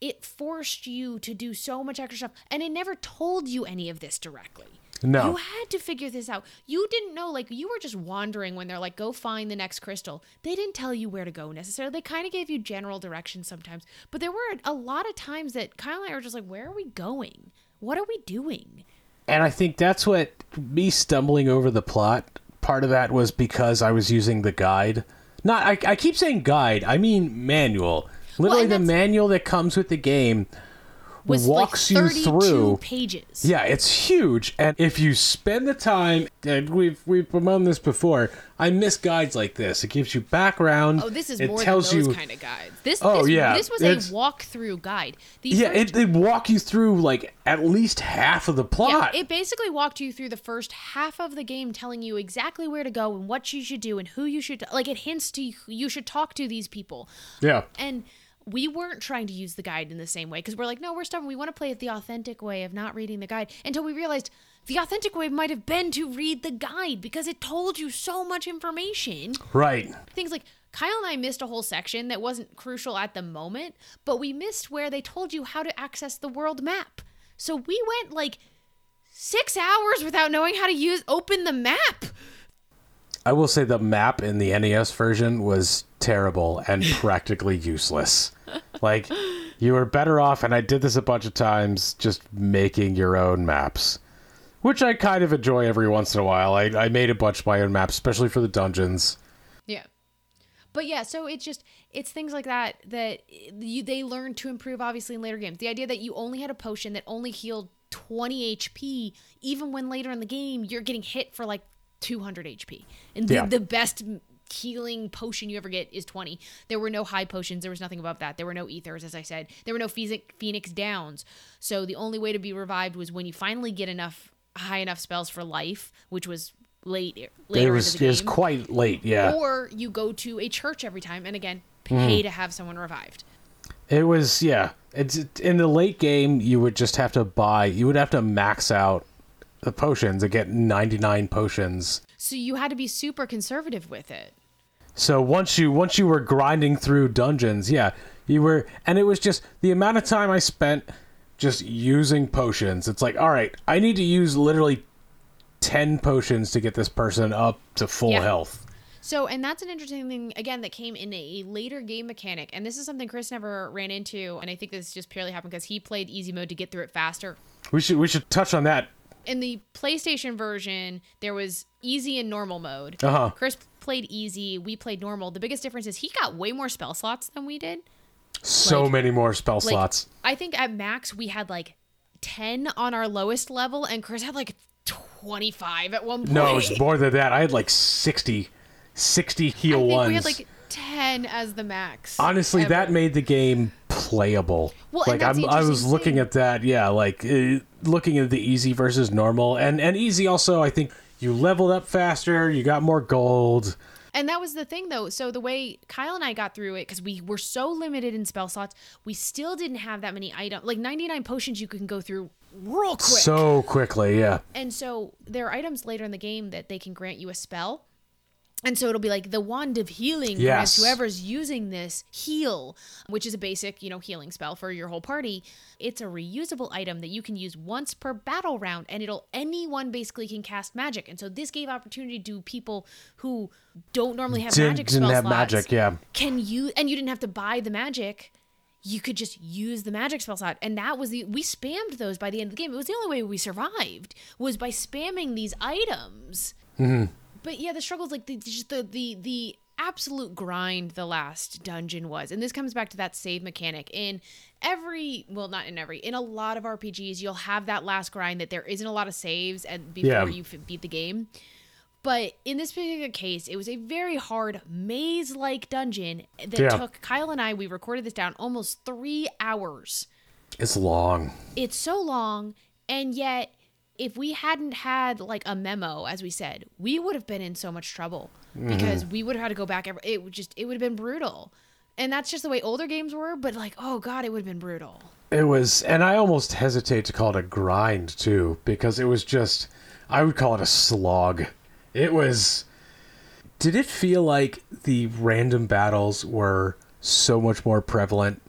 Speaker 2: It forced you to do so much extra stuff, and it never told you any of this directly.
Speaker 1: No.
Speaker 2: You had to figure this out. You didn't know, like, you were just wandering when they're like, go find the next crystal. They didn't tell you where to go necessarily. They kind of gave you general directions sometimes. But there were a lot of times that Kyle and I were just like, where are we going? What are we doing?
Speaker 1: And I think that's what me stumbling over the plot. Part of that was because I was using the guide. Not I, I keep saying guide. I mean manual. Literally
Speaker 2: and
Speaker 1: the manual that comes with the game walks
Speaker 2: like
Speaker 1: you through.
Speaker 2: pages.
Speaker 1: Yeah, it's huge. And if you spend the time, and we've we've promoted this before, I miss guides like this. It gives you background.
Speaker 2: Oh, this is
Speaker 1: it
Speaker 2: more
Speaker 1: tells
Speaker 2: than those
Speaker 1: you,
Speaker 2: kind of guides. This,
Speaker 1: Oh,
Speaker 2: this,
Speaker 1: yeah,
Speaker 2: this was
Speaker 1: it's-
Speaker 2: a walkthrough guide. These
Speaker 1: Yeah, it, it walk you through like at least half of the
Speaker 2: Yeah,
Speaker 1: plot.
Speaker 2: it basically walked you through the first half of the game, telling you exactly where to go and what you should do and who you should like. It hints to you, you should talk to these people,
Speaker 1: yeah.
Speaker 2: and we weren't trying to use the guide in the same way because we're like, no, we're stubborn. We want to play it the authentic way of not reading the guide until we realized the authentic way might have been to read the guide because it told you so much information
Speaker 1: Right.
Speaker 2: things like Kyle and I missed a whole section that wasn't crucial at the moment, but we missed where they told you how to access the world map. So we went like six hours without knowing how to use open the map.
Speaker 1: I will say the map in the NES version was terrible and practically useless. Like, you were better off, and I did this a bunch of times, just making your own maps. Which I kind of enjoy every once in a while. I, I made a bunch of my own maps, especially for the dungeons.
Speaker 2: Yeah. But yeah, so it's just it's things like that that you they learn to improve obviously in later games. The idea that you only had a potion that only healed 20 HP even when later in the game you're getting hit for like 200 HP. And the,
Speaker 1: Yeah.
Speaker 2: the best healing potion you ever get is 20. There were no high potions, there was nothing above that. There were no ethers as I said. There were no phoenix, phoenix downs. So the only way to be revived was when you finally get enough high enough spells for life, which was late later
Speaker 1: It was,
Speaker 2: the
Speaker 1: it was quite late, yeah.
Speaker 2: or you go to a church every time and again pay hmm. to have someone revived
Speaker 1: It was yeah. It's in the late game. You would just have to buy. You would have to max out the potions and get ninety nine potions.
Speaker 2: so you had to be super conservative with it
Speaker 1: So once you once you were grinding through dungeons, yeah, you were, and it was just the amount of time I spent just using potions. It's like, all right, I need to use literally ten potions to get this person up to full
Speaker 2: Yeah.
Speaker 1: health.
Speaker 2: so and that's an interesting thing again that came in a later game mechanic and this is something chris never ran into and i think this just purely happened because he played easy mode to get through it faster
Speaker 1: We should we should touch on that.
Speaker 2: In the PlayStation version, there was easy and normal mode.
Speaker 1: Uh-huh.
Speaker 2: Chris played easy, we played normal. The biggest difference is he got way more spell slots than we did.
Speaker 1: So
Speaker 2: Like-
Speaker 1: many more spell
Speaker 2: Like,
Speaker 1: slots.
Speaker 2: I think at max we had like 10 on our lowest level, and Chris had like 25 at one point.
Speaker 1: No, it was more than that. I had like 60, 60
Speaker 2: I
Speaker 1: heal
Speaker 2: think
Speaker 1: ones.
Speaker 2: we had like 10 as the max.
Speaker 1: Honestly, that made the game playable.
Speaker 2: Well,
Speaker 1: like I'm, I was
Speaker 2: interesting
Speaker 1: looking at that, yeah, like uh, looking at the easy versus normal, and and easy also. I think you leveled up faster, you got more gold.
Speaker 2: And that was the thing, though. So the way Kyle and I got through it, because we were so limited in spell slots, we still didn't have that many items. Like 99 potions, you can go through real quick.
Speaker 1: So quickly, yeah.
Speaker 2: and so there are items later in the game that they can grant you a spell. And so it'll be like the wand of healing
Speaker 1: Yes.
Speaker 2: whoever's using this heal, which is a basic, you know, healing spell for your whole party. It's a reusable item that you can use once per battle round, and it'll anyone basically can cast magic. And so this gave opportunity to people who don't normally have
Speaker 1: Did-
Speaker 2: magic
Speaker 1: didn't
Speaker 2: spell
Speaker 1: have
Speaker 2: slots.
Speaker 1: magic, yeah.
Speaker 2: Can you and you didn't have to buy the magic. You could just use the magic spell slot, and that was the we spammed those by the end of the game. It was the only way we survived was by spamming these items. Mm-hmm. But yeah, the struggles like the just the the the absolute grind the last dungeon was, and this comes back to that save mechanic in every well not in every in a lot of RPGs you'll have that last grind that there isn't a lot of saves and before
Speaker 1: Yeah.
Speaker 2: you f- beat the game. But in this particular case, it was a very hard maze like dungeon that
Speaker 1: Yeah.
Speaker 2: took Kyle and I, we recorded this down almost three hours.
Speaker 1: It's long.
Speaker 2: It's so long, and yet, if we hadn't had like a memo, as we said, we would have been in so much trouble mm-hmm. because we would have had to go back. Every, it would just, it would have been brutal. And that's just the way older games were, but like, oh God, it would have been brutal.
Speaker 1: It was, and I almost hesitate to call it a grind too, because it was just, I would call it a slog. It was. Did it feel like the random battles were so much more prevalent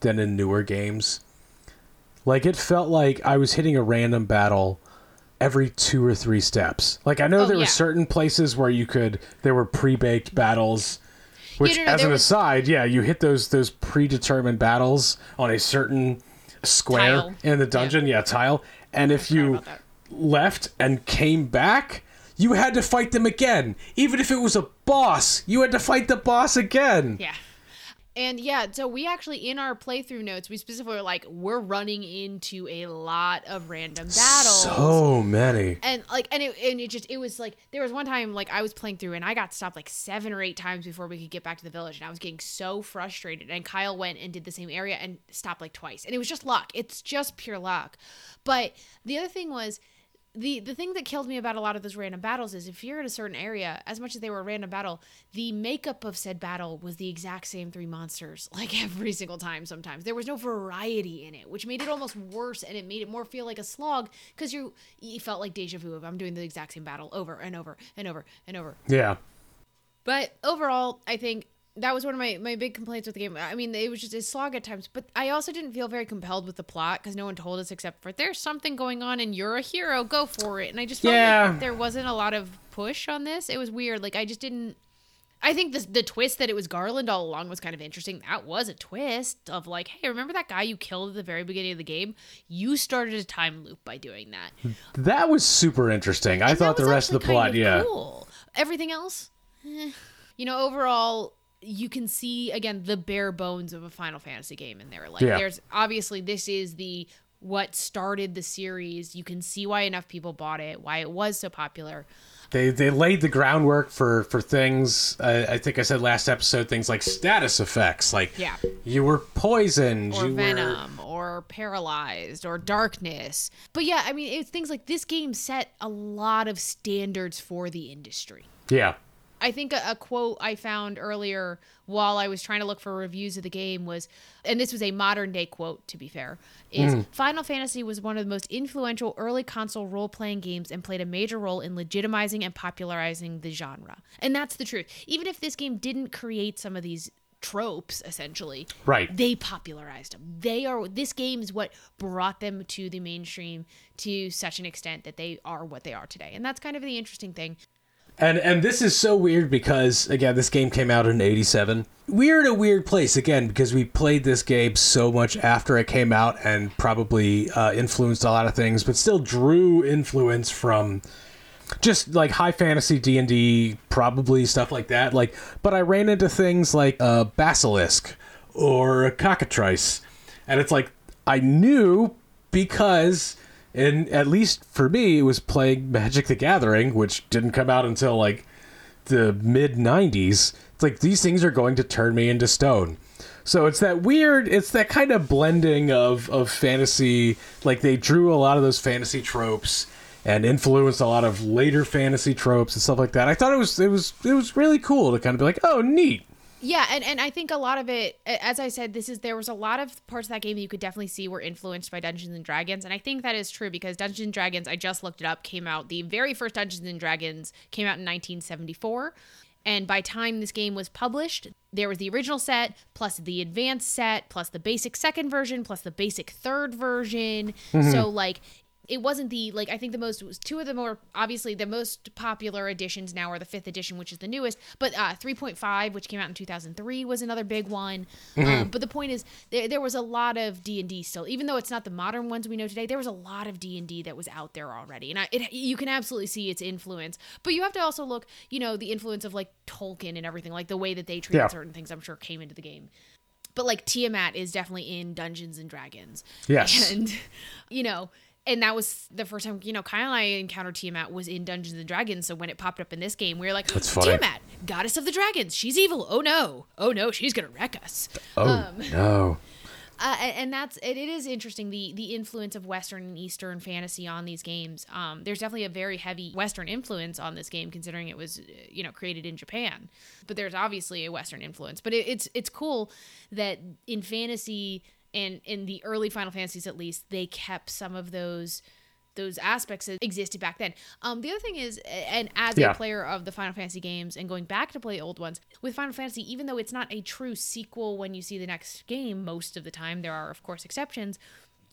Speaker 1: than in newer games? Like, it felt like I was hitting a random battle every two or three steps. Like, I know
Speaker 2: Oh,
Speaker 1: there
Speaker 2: yeah.
Speaker 1: were certain places where you could, there were pre baked battles. Which,
Speaker 2: no, no,
Speaker 1: as an
Speaker 2: was-
Speaker 1: aside, yeah, you hit those those predetermined battles on a certain square
Speaker 2: Tile.
Speaker 1: in the dungeon, yeah, tile. And if you left and came back, you had to fight them again. Even if it was a boss, you had to fight the boss again.
Speaker 2: Yeah. And yeah, so we actually in our playthrough notes, we specifically were like, we're running into a lot of random battles.
Speaker 1: So many.
Speaker 2: and like and it and it just it was like there was one time like I was playing through and I got stopped like seven or eight times before we could get back to the village. And I was getting so frustrated. And Kyle went and did the same area and stopped like twice. And it was just luck. It's just pure luck. But the other thing was the the thing that killed me about a lot of those random battles is if you're in a certain area as much as they were a random battle the makeup of said battle was the exact same three monsters like every single time sometimes there was no variety in it which made it almost worse and it made it more feel like a slog because you you felt like deja vu of i'm doing the exact same battle over and over and over and over
Speaker 1: Yeah.
Speaker 2: but overall, I think that was one of my, my big complaints with the game. I mean, it was just a slog at times, but I also didn't feel very compelled with the plot because no one told us except for there's something going on and you're a hero, go for it. And I just felt
Speaker 1: Yeah.
Speaker 2: like there wasn't a lot of push on this. It was weird. Like I just didn't. I think the the twist that it was Garland all along was kind of interesting. That was a twist of like, hey, remember that guy you killed at the very beginning of the game? You started a time loop by doing that.
Speaker 1: That was super interesting. I thought the rest of the plot,
Speaker 2: of
Speaker 1: yeah.
Speaker 2: Cool. Everything else, eh. you know, overall, you can see again the bare bones of a Final Fantasy game in there. Like,
Speaker 1: Yeah.
Speaker 2: there's obviously this is the what started the series. You can see why enough people bought it, why it was so popular.
Speaker 1: They they laid the groundwork for for things. Uh, I think I said last episode things like status effects, like
Speaker 2: Yeah.
Speaker 1: you were poisoned,
Speaker 2: or
Speaker 1: you were
Speaker 2: venom or paralyzed or darkness. But yeah, I mean, it's things like this game set a lot of standards for the industry.
Speaker 1: yeah.
Speaker 2: I think a, a quote I found earlier while I was trying to look for reviews of the game was, and this was a modern day quote to be fair, is hmm. Final Fantasy was one of the most influential early console role playing games and played a major role in legitimizing and popularizing the genre. And that's the truth. Even if this game didn't create some of these tropes essentially
Speaker 1: Right.
Speaker 2: they popularized them they are this game is what brought them to the mainstream to such an extent that they are what they are today and that's kind of the interesting thing
Speaker 1: And and this is so weird because again, this game came out in '87. We're in a weird place again because we played this game so much after it came out and probably uh, influenced a lot of things, but still drew influence from just like high fantasy D and D, probably stuff like that. Like, but I ran into things like a basilisk or a cockatrice, and it's like I knew because, and at least for me, it was playing Magic the Gathering, which didn't come out until like the mid 90s it's like these things are going to turn me into stone. So it's that weird it's that kind of blending of of fantasy like they drew a lot of those fantasy tropes and influenced a lot of later fantasy tropes and stuff like that. I thought it was it was it was really cool to kind of be like oh neat
Speaker 2: Yeah, and, and I think a lot of it, as I said, this is there was a lot of parts of that game that you could definitely see were influenced by Dungeons and Dragons, and I think that is true because Dungeons and Dragons, I just looked it up, came out the very first Dungeons and Dragons came out in 1974, and by time this game was published, there was the original set plus the advanced set plus the basic second version plus the basic third version. Mm-hmm. So like it wasn't the like I think the most was two of the more obviously the most popular editions now are the fifth edition, which is the newest, but uh, 3.5, which came out in 2003, was another big one. Um, but the point is, there, there was a lot of D and D still, even though it's not the modern ones we know today. There was a lot of D and D that was out there already, and I, it, you can absolutely see its influence. But you have to also look, you know, the influence of like Tolkien and everything, like the way that they treated
Speaker 1: Yeah.
Speaker 2: certain things. I'm sure came into the game. But like Tiamat is definitely in Dungeons and Dragons.
Speaker 1: Yes.
Speaker 2: And you know, and that was the first time, you know, Kyle and I encountered Tiamat was in Dungeons and Dragons. So when it popped up in this game, we were like,
Speaker 1: That's funny.
Speaker 2: Tiamat, goddess of the dragons. She's evil. Oh no. Oh no, she's gonna wreck us.
Speaker 1: oh no
Speaker 2: Uh, and, and that's it, it is interesting the the influence of Western and Eastern fantasy on these games. Um, there's definitely a very heavy Western influence on this game, considering it was uh, you know created in Japan. But there's obviously a Western influence. But it, it's it's cool that in fantasy and in the early Final Fantasies at least they kept some of those those aspects that existed back then. Um, the other thing is, and as
Speaker 1: Yeah.
Speaker 2: a player of the Final Fantasy games and going back to play old ones with Final Fantasy, even though it's not a true sequel when you see the next game, most of the time there are of course exceptions.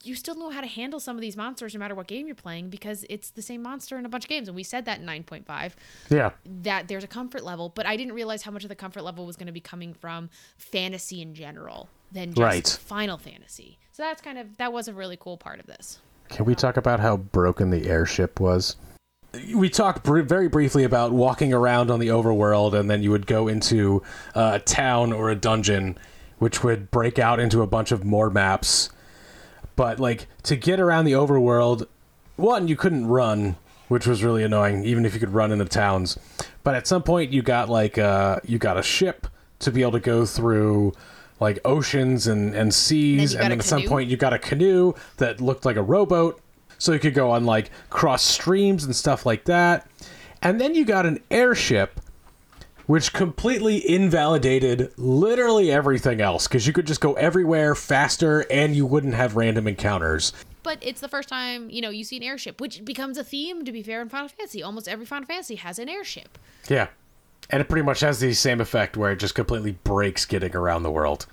Speaker 2: You still know how to handle some of these monsters no matter what game you're playing because it's the same monster in a bunch of games. And we said that in 9.5
Speaker 1: yeah
Speaker 2: that there's a comfort level, but I didn't realize how much of the comfort level was going to be coming from fantasy in general than just
Speaker 1: Right.
Speaker 2: Final Fantasy. So that's kind of that was a really cool part of this.
Speaker 1: Can we talk about how broken the airship was? We talked br- very briefly about walking around on the overworld, and then you would go into uh, a town or a dungeon, which would break out into a bunch of more maps. But like to get around the overworld, one you couldn't run, which was really annoying, even if you could run into towns. But at some point, you got like uh, you got a ship to be able to go through like oceans and, and seas,
Speaker 2: you got
Speaker 1: and then at some point you got a canoe that looked like a rowboat, so you could go on like cross streams and stuff like that. And then you got an airship, which completely invalidated literally everything else because you could just go everywhere faster and you wouldn't have random encounters.
Speaker 2: But it's the first time, you know, you see an airship, which becomes a theme, to be fair, in Final Fantasy. Almost every Final Fantasy has an airship.
Speaker 1: Yeah. And it pretty much has the same effect where it just completely breaks getting around the world.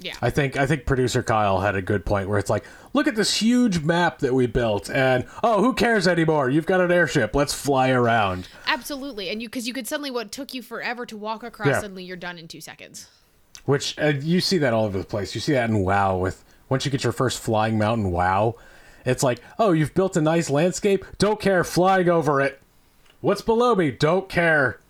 Speaker 2: Yeah.
Speaker 1: I think I think producer Kyle had a good point where it's like, look at this huge map that we built, and oh, who cares anymore? You've got an airship. Let's fly around.
Speaker 2: Absolutely. And you, because you could suddenly, what took you forever to walk across,
Speaker 1: Yeah.
Speaker 2: suddenly you're done in two seconds.
Speaker 1: Which uh, you see that all over the place. You see that in WoW with once you get your first flying mountain WoW, it's like, oh, you've built a nice landscape. Don't care. Flying over it. What's below me? Don't care.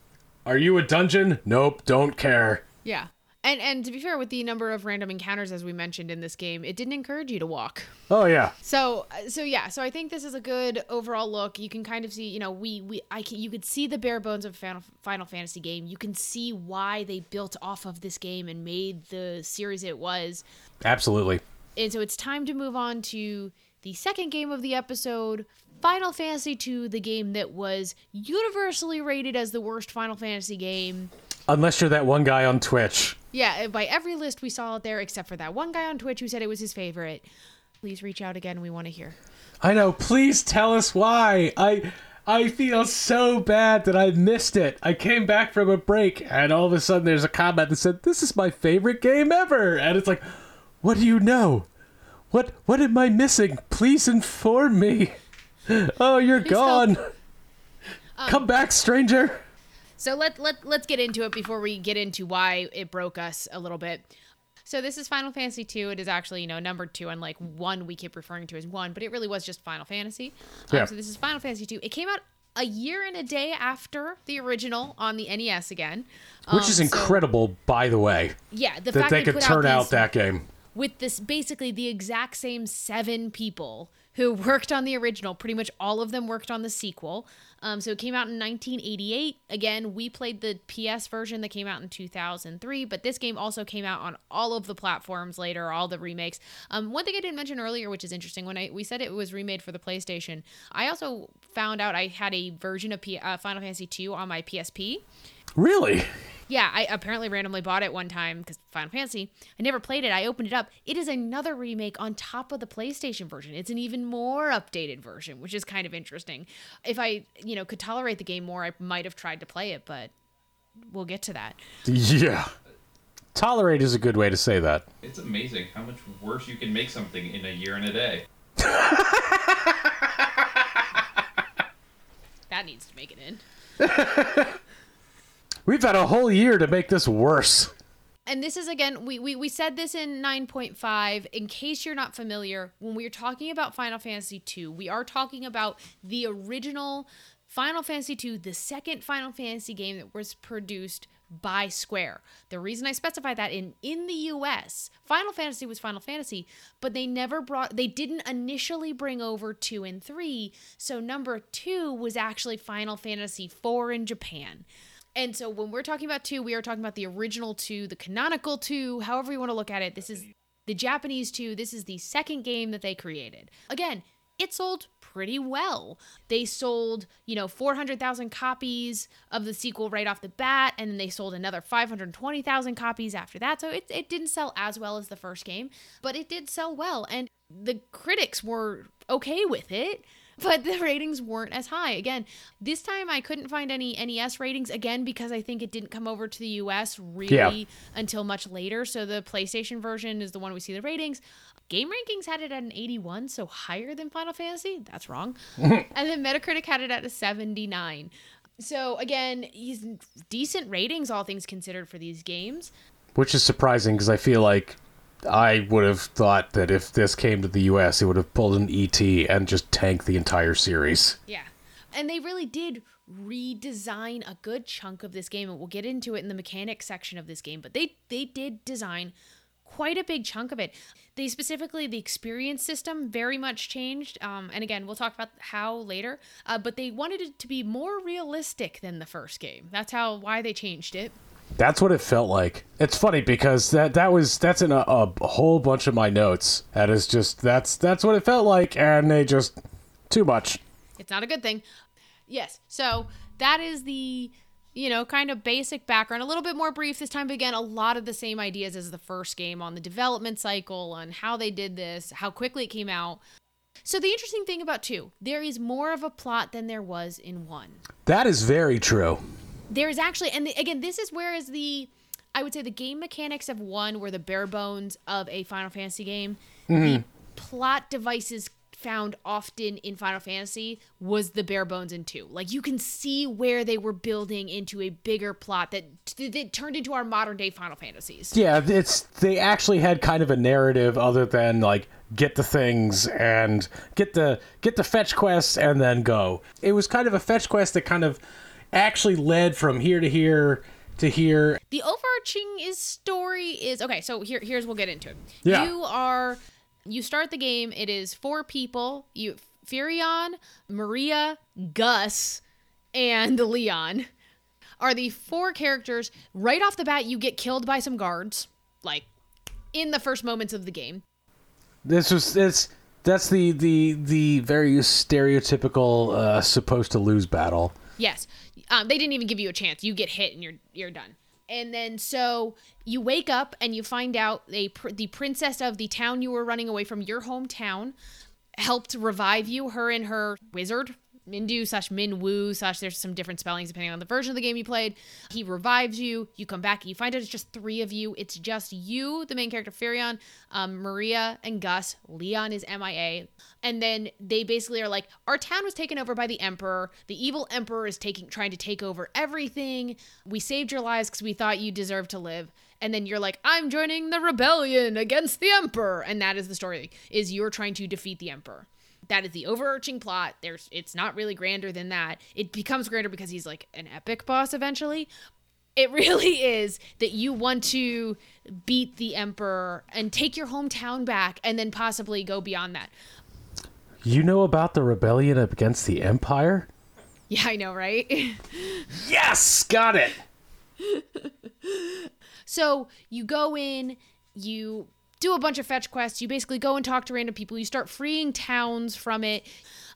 Speaker 1: Are you a dungeon? Nope. Don't care.
Speaker 2: Yeah. And and to be fair, with the number of random encounters as we mentioned in this game, it didn't encourage you to walk.
Speaker 1: Oh yeah.
Speaker 2: So uh, so yeah, so I think this is a good overall look. You can kind of see, you know, we we I can you could see the bare bones of a Final, Final Fantasy game. You can see why they built off of this game and made the series it was.
Speaker 1: Absolutely.
Speaker 2: And so it's time to move on to the second game of the episode, Final Fantasy II, the game that was universally rated as the worst Final Fantasy game.
Speaker 1: Unless you're that one guy on Twitch.
Speaker 2: Yeah, uh, by every list we saw out there, except for that one guy on Twitch who said it was his favorite. Please reach out again. We want to hear.
Speaker 1: I know. Please tell us why. I I feel so bad that I missed it. I came back from a break and all of a sudden there's a comment that said, "This is my favorite game ever." And it's like, "What do you know? What what am I missing? Please inform me." Oh, you're gone. Come back, stranger.
Speaker 2: So let let let's get into it before we get into why it broke us a little bit. So this is Final Fantasy two. It is actually you know number two, and like one we keep referring to as one, but it really was just Final Fantasy. Um,
Speaker 1: Yeah.
Speaker 2: So this is Final Fantasy two. It came out a year and a day after the original on the NES again,
Speaker 1: Which
Speaker 2: Um,
Speaker 1: is
Speaker 2: so-
Speaker 1: incredible, by the way,
Speaker 2: yeah, the
Speaker 1: that
Speaker 2: fact
Speaker 1: they could
Speaker 2: put
Speaker 1: turn out
Speaker 2: these-
Speaker 1: that game.
Speaker 2: with this basically the exact same seven people who worked on the original. Pretty much all of them worked on the sequel. Um, so it came out in 1988. Again, we played the PS version that came out in 2003, but this game also came out on all of the platforms later, all the remakes. Um, one thing I didn't mention earlier, which is interesting, when I we said it was remade for the PlayStation, I also found out I had a version of P- uh, Final Fantasy II on my PSP.
Speaker 1: Really?
Speaker 2: Yeah, I apparently randomly bought it one time because Final Fantasy. I never played it. I opened it up. It is another remake on top of the PlayStation version. It's an even more updated version, which is kind of interesting. If I, you know, could tolerate the game more, I might have tried to play it, but we'll get to that.
Speaker 1: Yeah. Tolerate is a good way to say that.
Speaker 3: It's amazing how much worse you can make something in a year and a day.
Speaker 2: That needs to make it in.
Speaker 1: We've had a whole year to make this worse.
Speaker 2: and this is again we, we we said this in 9.5 in case you're not familiar when we're talking about final fantasy 2 we are talking about the original final fantasy 2 the second final fantasy game that was produced by square. The reason i specify that in in the us final fantasy was final fantasy but they never brought they didn't initially bring over 2 and 3 so number 2 was actually final fantasy 4 in japan and so when we're talking about two, we are talking about the original two, the canonical two, however you want to look at it. This is the Japanese two. This is the second game that they created. Again, it sold pretty well. They sold, you know, 400,000 copies of the sequel right off the bat, and then they sold another 520,000 copies after that. So it, it didn't sell as well as the first game, but it did sell well. And the critics were okay with it but the ratings weren't as high. Again, this time I couldn't find any NES ratings again because I think it didn't come over to the US really
Speaker 1: Yeah.
Speaker 2: until much later. So the PlayStation version is the one we see the ratings. Game Rankings had it at an 81, so higher than Final Fantasy. That's wrong. and then Metacritic had it at a 79. So again, he's decent ratings, all things considered, for these games.
Speaker 1: Which is surprising because I feel like I would have thought that if this came to the US, it would have pulled an ET and just tanked the entire series.
Speaker 2: Yeah. And they really did redesign a good chunk of this game and we'll get into it in the mechanics section of this game, but they they did design quite a big chunk of it. They specifically the experience system very much changed. Um, and again, we'll talk about how later. Uh, but they wanted it to be more realistic than the first game. That's how why they changed it.
Speaker 1: That's what it felt like. It's funny because that that was that's in a, a whole bunch of my notes. That is just that's that's what it felt like, and they just too much.
Speaker 2: It's not a good thing. Yes. So that is the, you know, kind of basic background. A little bit more brief this time, but again, a lot of the same ideas as the first game on the development cycle, on how they did this, how quickly it came out. So the interesting thing about two, there is more of a plot than there was in one.
Speaker 1: That is very true.
Speaker 2: There is actually, and the, again, this is where is the, I would say the game mechanics of one were the bare bones of a Final Fantasy game. The mm-hmm. plot devices found often in Final Fantasy was the bare bones in two. Like you can see where they were building into a bigger plot that, that turned into our modern day Final Fantasies.
Speaker 1: Yeah, it's they actually had kind of a narrative other than like get the things and get the get the fetch quests and then go. It was kind of a fetch quest that kind of actually led from here to here to here.
Speaker 2: The overarching is story is okay. So here, here's we'll get into it.
Speaker 1: Yeah.
Speaker 2: You are, you start the game. It is four people. You Firion, Maria, Gus, and Leon are the four characters. Right off the bat, you get killed by some guards, like in the first moments of the game.
Speaker 1: This was it's that's the the the very stereotypical uh, supposed to lose battle.
Speaker 2: Yes. Um, they didn't even give you a chance. You get hit and you're you're done. And then so you wake up and you find out they the princess of the town you were running away from, your hometown, helped revive you. Her and her wizard. Mindu slash Minwoo slash there's some different spellings depending on the version of the game you played. He revives you. You come back you find out it's just three of you. It's just you, the main character Firion, um, Maria, and Gus. Leon is MIA. And then they basically are like, our town was taken over by the Emperor. The evil Emperor is taking trying to take over everything. We saved your lives because we thought you deserved to live. And then you're like, I'm joining the rebellion against the Emperor. And that is the story, is you're trying to defeat the Emperor. That is the overarching plot. There's it's not really grander than that. It becomes grander because he's like an epic boss eventually. It really is that you want to beat the emperor and take your hometown back and then possibly go beyond that.
Speaker 1: You know about the rebellion against the Empire?
Speaker 2: Yeah, I know, right?
Speaker 1: Yes, got it.
Speaker 2: So you go in, you do a bunch of fetch quests. You basically go and talk to random people. You start freeing towns from it.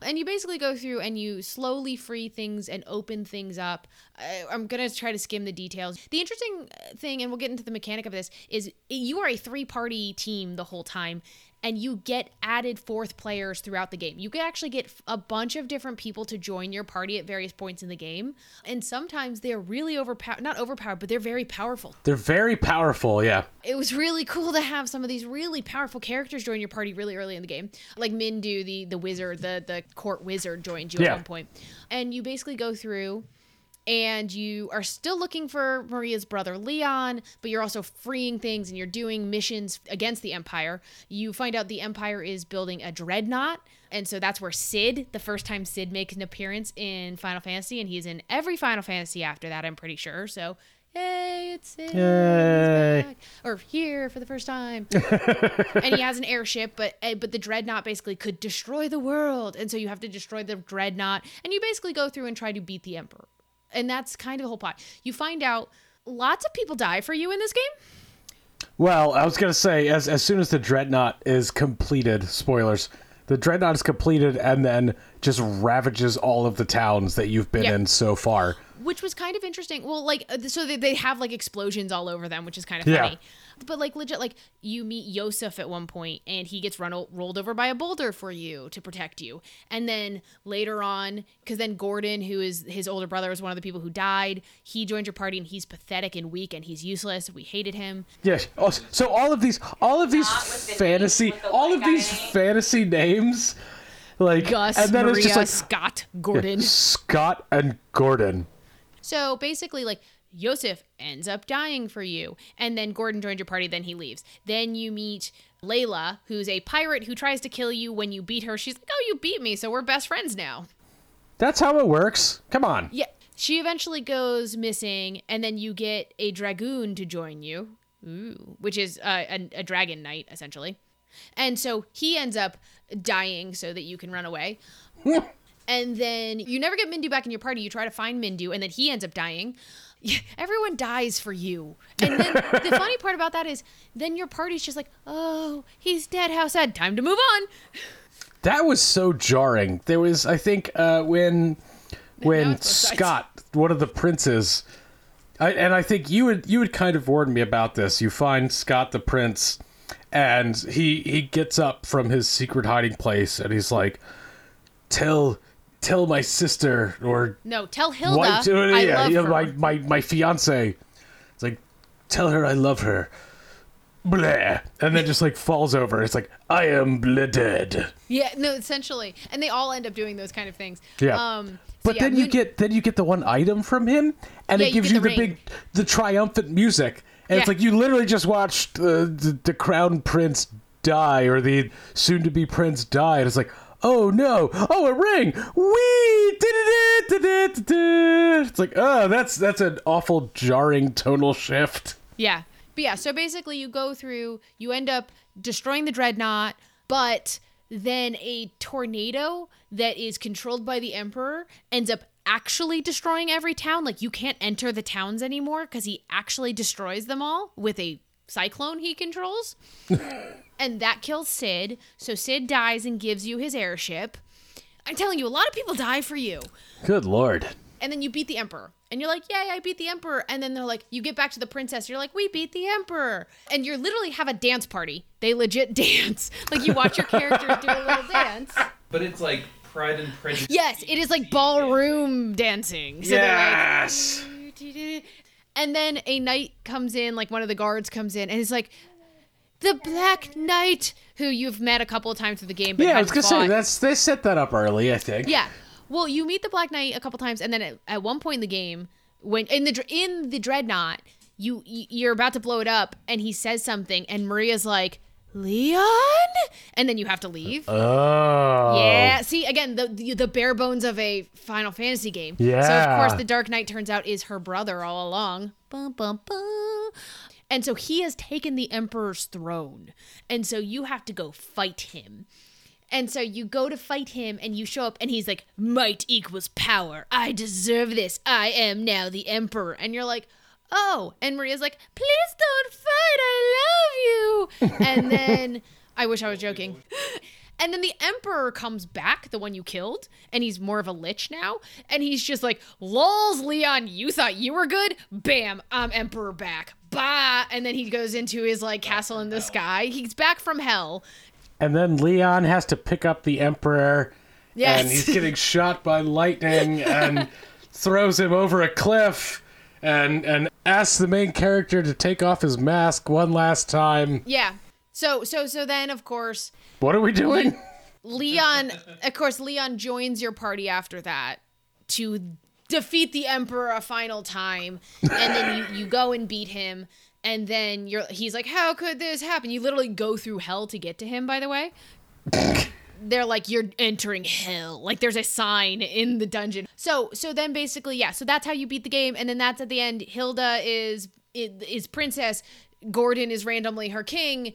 Speaker 2: And you basically go through and you slowly free things and open things up. I- I'm going to try to skim the details. The interesting uh, thing, and we'll get into the mechanic of this, is you are a three party team the whole time. And you get added fourth players throughout the game. You can actually get a bunch of different people to join your party at various points in the game. And sometimes they're really overpowered, not overpowered, but they're very powerful
Speaker 1: They're very powerful, yeah.
Speaker 2: it was really cool to have some of these really powerful characters join your party really early in the game. Like Mindu, the the wizard, the the court wizard joined you
Speaker 1: Yeah.
Speaker 2: at one point. And you basically go through and you are still looking for Maria's brother Leon, but you're also freeing things and you're doing missions against the Empire. You find out the Empire is building a dreadnought, and so that's where Sid, the first time Sid makes an appearance in Final Fantasy, and he's in every Final Fantasy after that, I'm pretty sure. So, yay, it's Sid.
Speaker 1: Yay.
Speaker 2: back. Or here for the first time. and he has an airship, but eh, but the dreadnought basically could destroy the world, and so you have to destroy the dreadnought, and you basically go through and try to beat the emperor, and that's kind of the whole plot. You find out lots of people die for you in this game.
Speaker 1: Well, I was gonna say, as as soon as the dreadnought is completed, spoilers, the dreadnought is completed and then just ravages all of the towns that you've been
Speaker 2: Yeah.
Speaker 1: in so far.
Speaker 2: which was kind of interesting. Well, like uh, so they, they have like explosions all over them, which is kind of
Speaker 1: Yeah.
Speaker 2: funny. But like legit, like you meet Yosef at one point, and he gets run o- rolled over by a boulder for you to protect you. And then later on, because then Gordon, who is his older brother, was one of the people who died. He joined your party, and he's pathetic and weak, and he's useless. We hated him.
Speaker 1: Yes. Oh, so all of these, all of these
Speaker 4: Not the
Speaker 1: fantasy,
Speaker 4: the
Speaker 1: all of these
Speaker 4: guy name.
Speaker 1: fantasy names, like,
Speaker 2: Gus,
Speaker 1: and then
Speaker 2: Maria,
Speaker 1: it's just like
Speaker 2: Scott, Gordon.
Speaker 1: Scott and Gordon.
Speaker 2: So basically, like Yosef ends up dying for you, and then Gordon joins your party. Then he leaves. Then you meet Layla, who's a pirate who tries to kill you. When you beat her, she's like, "Oh, you beat me, so we're best friends now."
Speaker 1: That's how it works. Come on.
Speaker 2: Yeah. She eventually goes missing, and then you get a dragoon to join you, Ooh, which is uh, a, a dragon knight essentially. And so he ends up dying so that you can run away. and then you never get Mindu back in your party. You try to find Mindu, and then he ends up dying. Everyone dies for you. And then the funny part about that is, then your party's just like, oh, he's dead. How sad. Time to move on.
Speaker 1: That was so jarring. There was, I think, uh, when when. Scott, one of the princes, I, and I think you would you would kind of warn me about this. You find Scott the prince, and he he gets up from his secret hiding place, and he's like, "Tell tell my sister or
Speaker 2: No, tell Hilda
Speaker 1: uh,
Speaker 2: I
Speaker 1: yeah,
Speaker 2: love
Speaker 1: yeah,
Speaker 2: her.
Speaker 1: my my my fiance." It's like, tell her I love her. Blah, and then just like falls over. It's like I am dead.
Speaker 2: Yeah, no, essentially, and they all end up doing those kind of things.
Speaker 1: Yeah.
Speaker 2: Um, so
Speaker 1: But
Speaker 2: yeah,
Speaker 1: then you get then you get the one item from him, and
Speaker 2: Yeah,
Speaker 1: it
Speaker 2: you
Speaker 1: gives
Speaker 2: get
Speaker 1: you
Speaker 2: the
Speaker 1: the,
Speaker 2: ring.
Speaker 1: big the triumphant music, and it's
Speaker 2: Yeah.
Speaker 1: like you literally just watched uh, the, the crown prince die or the soon to be prince die, and it's like. Oh no! Oh, a ring! Wee! It's like, oh, that's that's an awful jarring tonal shift.
Speaker 2: yeah, but yeah. So basically, you go through, you end up destroying the dreadnought, but then a tornado that is controlled by the emperor ends up actually destroying every town. Like you can't enter the towns anymore because he actually destroys them all with a cyclone he controls. and that kills Sid. So Sid dies and gives you his airship. I'm telling you, a lot of people die for you.
Speaker 1: Good lord!
Speaker 2: And then you beat the emperor. And you're like, yay, I beat the emperor. And then they're like, you get back to the princess. You're like, we beat the emperor. And you literally have a dance party. They legit dance. Like you watch your characters do a little dance.
Speaker 3: But it's like Pride and Prejudice.
Speaker 2: Yes, it is like ballroom dancing. So
Speaker 1: yes.
Speaker 2: like, and then a knight comes in, like one of the guards comes in, and he's like, the Black Knight, who you've met a couple of times through the game. But
Speaker 1: Yeah, I was gonna say that's they set that up early. I think.
Speaker 2: Yeah. Well, you meet the Black Knight a couple times, and then at, at one point in the game, when in the in the dreadnought, you you're about to blow it up, and he says something, and Maria's like, "Leon," and then you have to leave.
Speaker 1: Oh.
Speaker 2: Yeah. See, again, the, the the bare bones of a Final Fantasy game. Yeah. So of course, the Dark Knight turns out is her brother all along. Bum, bum, bum. And so he has taken the Emperor's throne, and so you have to go fight him. And so you go to fight him and you show up and he's like, Might equals power. I deserve this. I am now the emperor. And you're like, Oh. And Maria's like, Please don't fight. I love you. And then I wish I was joking. And then the Emperor comes back, the one you killed, and he's more of a lich now. And he's just like, lols, Leon, you thought you were good? Bam, I'm Emperor back. Bah. And then he goes into his like castle in the sky. He's back from hell.
Speaker 1: And then Leon has to pick up the Emperor,
Speaker 2: Yes.
Speaker 1: and he's getting shot by lightning, and throws him over a cliff, and and asks the main character to take off his mask one last time.
Speaker 2: Yeah. So so so then of course
Speaker 1: What are we doing?
Speaker 2: Leon of course Leon joins your party after that to defeat the emperor a final time and then you, you go and beat him and then you're he's like how could this happen? You literally go through hell to get to him by the way. They're like you're entering hell. Like there's a sign in the dungeon. So so then basically yeah so that's how you beat the game and then that's at the end. Hilda is is princess. Gordon is randomly her king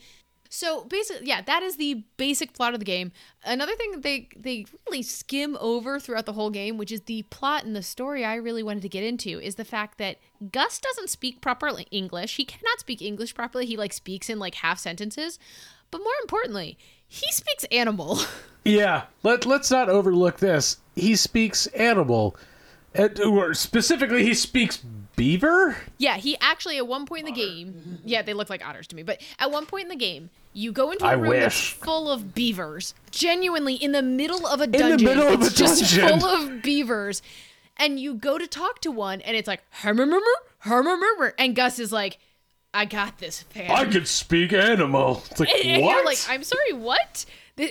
Speaker 2: so basically, yeah, that is the basic plot of the game. Another thing that they they really skim over throughout the whole game, which is the plot and the story I really wanted to get into, is the fact that Gus doesn't speak proper English. He cannot speak English properly. He like speaks in like half sentences. But more importantly, he speaks animal.
Speaker 1: Yeah, let let's not overlook this. He speaks animal, and, or specifically, he speaks beaver.
Speaker 2: yeah, he actually at one point in the game, yeah, they look like otters to me. But at one point in the game, you go into a
Speaker 1: I
Speaker 2: room that's full of beavers, genuinely in the middle of a dungeon.
Speaker 1: In the
Speaker 2: dungeon.
Speaker 1: middle of
Speaker 2: it's
Speaker 1: a
Speaker 2: just
Speaker 1: dungeon.
Speaker 2: full of beavers, and you go to talk to one, and it's like hermurmur, hermurmur, and Gus is like, "I got this, fam."
Speaker 1: I could speak animal. It's like
Speaker 2: and, and
Speaker 1: what?
Speaker 2: you're like, I'm sorry, what?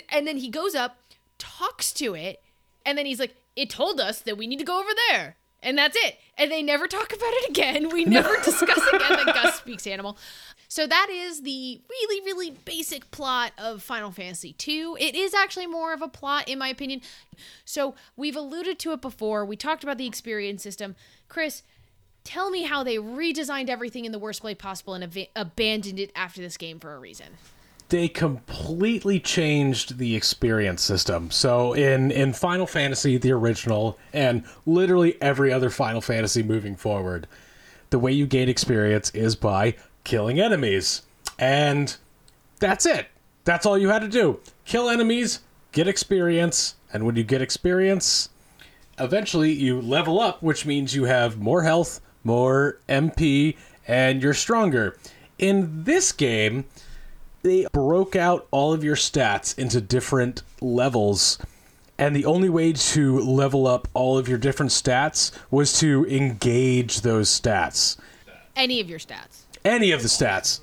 Speaker 2: And then he goes up, talks to it, and then he's like, it told us that we need to go over there. And that's it. And they never talk about it again. We never discuss again that Gus speaks animal. So that is the really, really basic plot of Final Fantasy II. It is actually more of a plot, in my opinion. So we've alluded to it before. We talked about the experience system. Chris, tell me how they redesigned everything in the worst way possible and ab- abandoned it after this game for a reason.
Speaker 1: They completely changed the experience system. So in in Final Fantasy the original and literally every other Final Fantasy moving forward, the way you gain experience is by killing enemies. And that's it. That's all you had to do. Kill enemies, get experience, and when you get experience, eventually you level up, which means you have more health, more MP, and you're stronger. In this game, they broke out all of your stats into different levels and the only way to level up all of your different stats was to engage those stats
Speaker 2: Any of your stats.
Speaker 1: any of the stats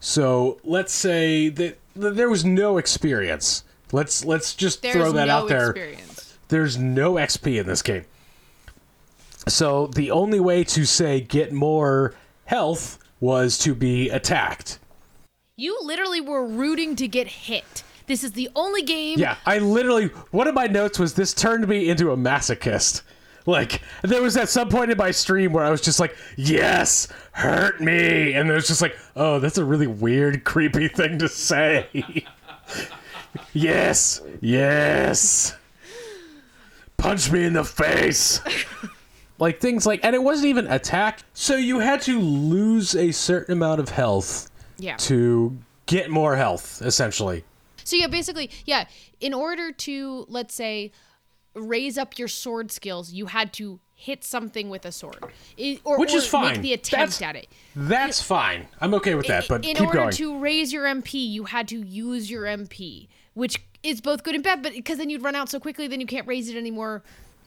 Speaker 1: so let's say that there was no experience let's let's just
Speaker 2: There's
Speaker 1: throw that
Speaker 2: no
Speaker 1: out there
Speaker 2: experience.
Speaker 1: there's no XP in this game. So the only way to say get more health was to be attacked.
Speaker 2: You literally were rooting to get hit. This is the only game.
Speaker 1: Yeah, I literally one of my notes was this turned me into a masochist. Like there was at some point in my stream where I was just like, "Yes, hurt me," and it was just like, "Oh, that's a really weird, creepy thing to say." yes, yes, punch me in the face. like things like, and it wasn't even attack. So you had to lose a certain amount of health
Speaker 2: Yeah.
Speaker 1: to get more health, essentially.
Speaker 2: So yeah, basically, yeah. In order to let's say raise up your sword skills, you had to hit something with a sword, I- or,
Speaker 1: Which
Speaker 2: or
Speaker 1: is fine.
Speaker 2: Make the attempt
Speaker 1: That's-
Speaker 2: at it.
Speaker 1: That's fine. I'm okay with that, but
Speaker 2: in order
Speaker 1: going.
Speaker 2: to raise your MP, you had to use your MP, which is both good and bad. But because then you'd run out so quickly, then you can't raise it anymore.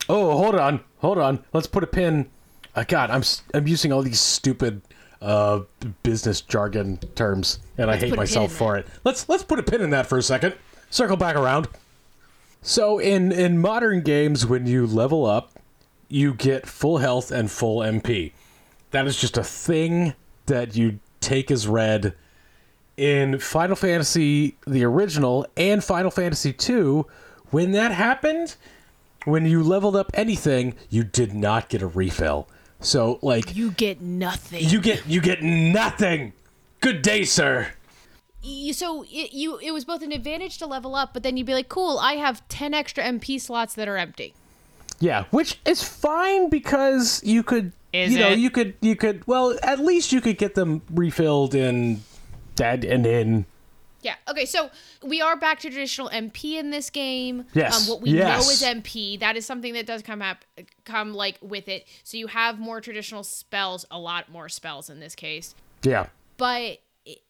Speaker 1: oh, hold on, hold on. Let's put a pin. Uh, God, I'm I'm using all these stupid uh, business jargon terms, and I
Speaker 2: Let's
Speaker 1: hate
Speaker 2: a pin
Speaker 1: myself for it. Let's let's put a pin in that for a second. Circle back around. So in in modern games, when you level up, you get full health and full MP. That is just a thing that you take as read in Final Fantasy the original and Final Fantasy 2 when that happened when you leveled up anything you did not get a refill so like
Speaker 2: You get nothing.
Speaker 1: you get you get nothing good day sir
Speaker 2: you, so it, you it was both an advantage to level up, but then you'd be like, cool, I have ten extra MP slots that are empty.
Speaker 1: Yeah, which is fine because you could,
Speaker 2: Is
Speaker 1: you know,
Speaker 2: it?
Speaker 1: you could, you could. Well, at least you could get them refilled in dead and in.
Speaker 2: Yeah. Okay. So we are back to traditional MP in this game.
Speaker 1: Yes,
Speaker 2: Um, what we
Speaker 1: yes.
Speaker 2: know is MP. That is something that does come up, come like with it. So you have more traditional spells, a lot more spells in this case.
Speaker 1: Yeah,
Speaker 2: But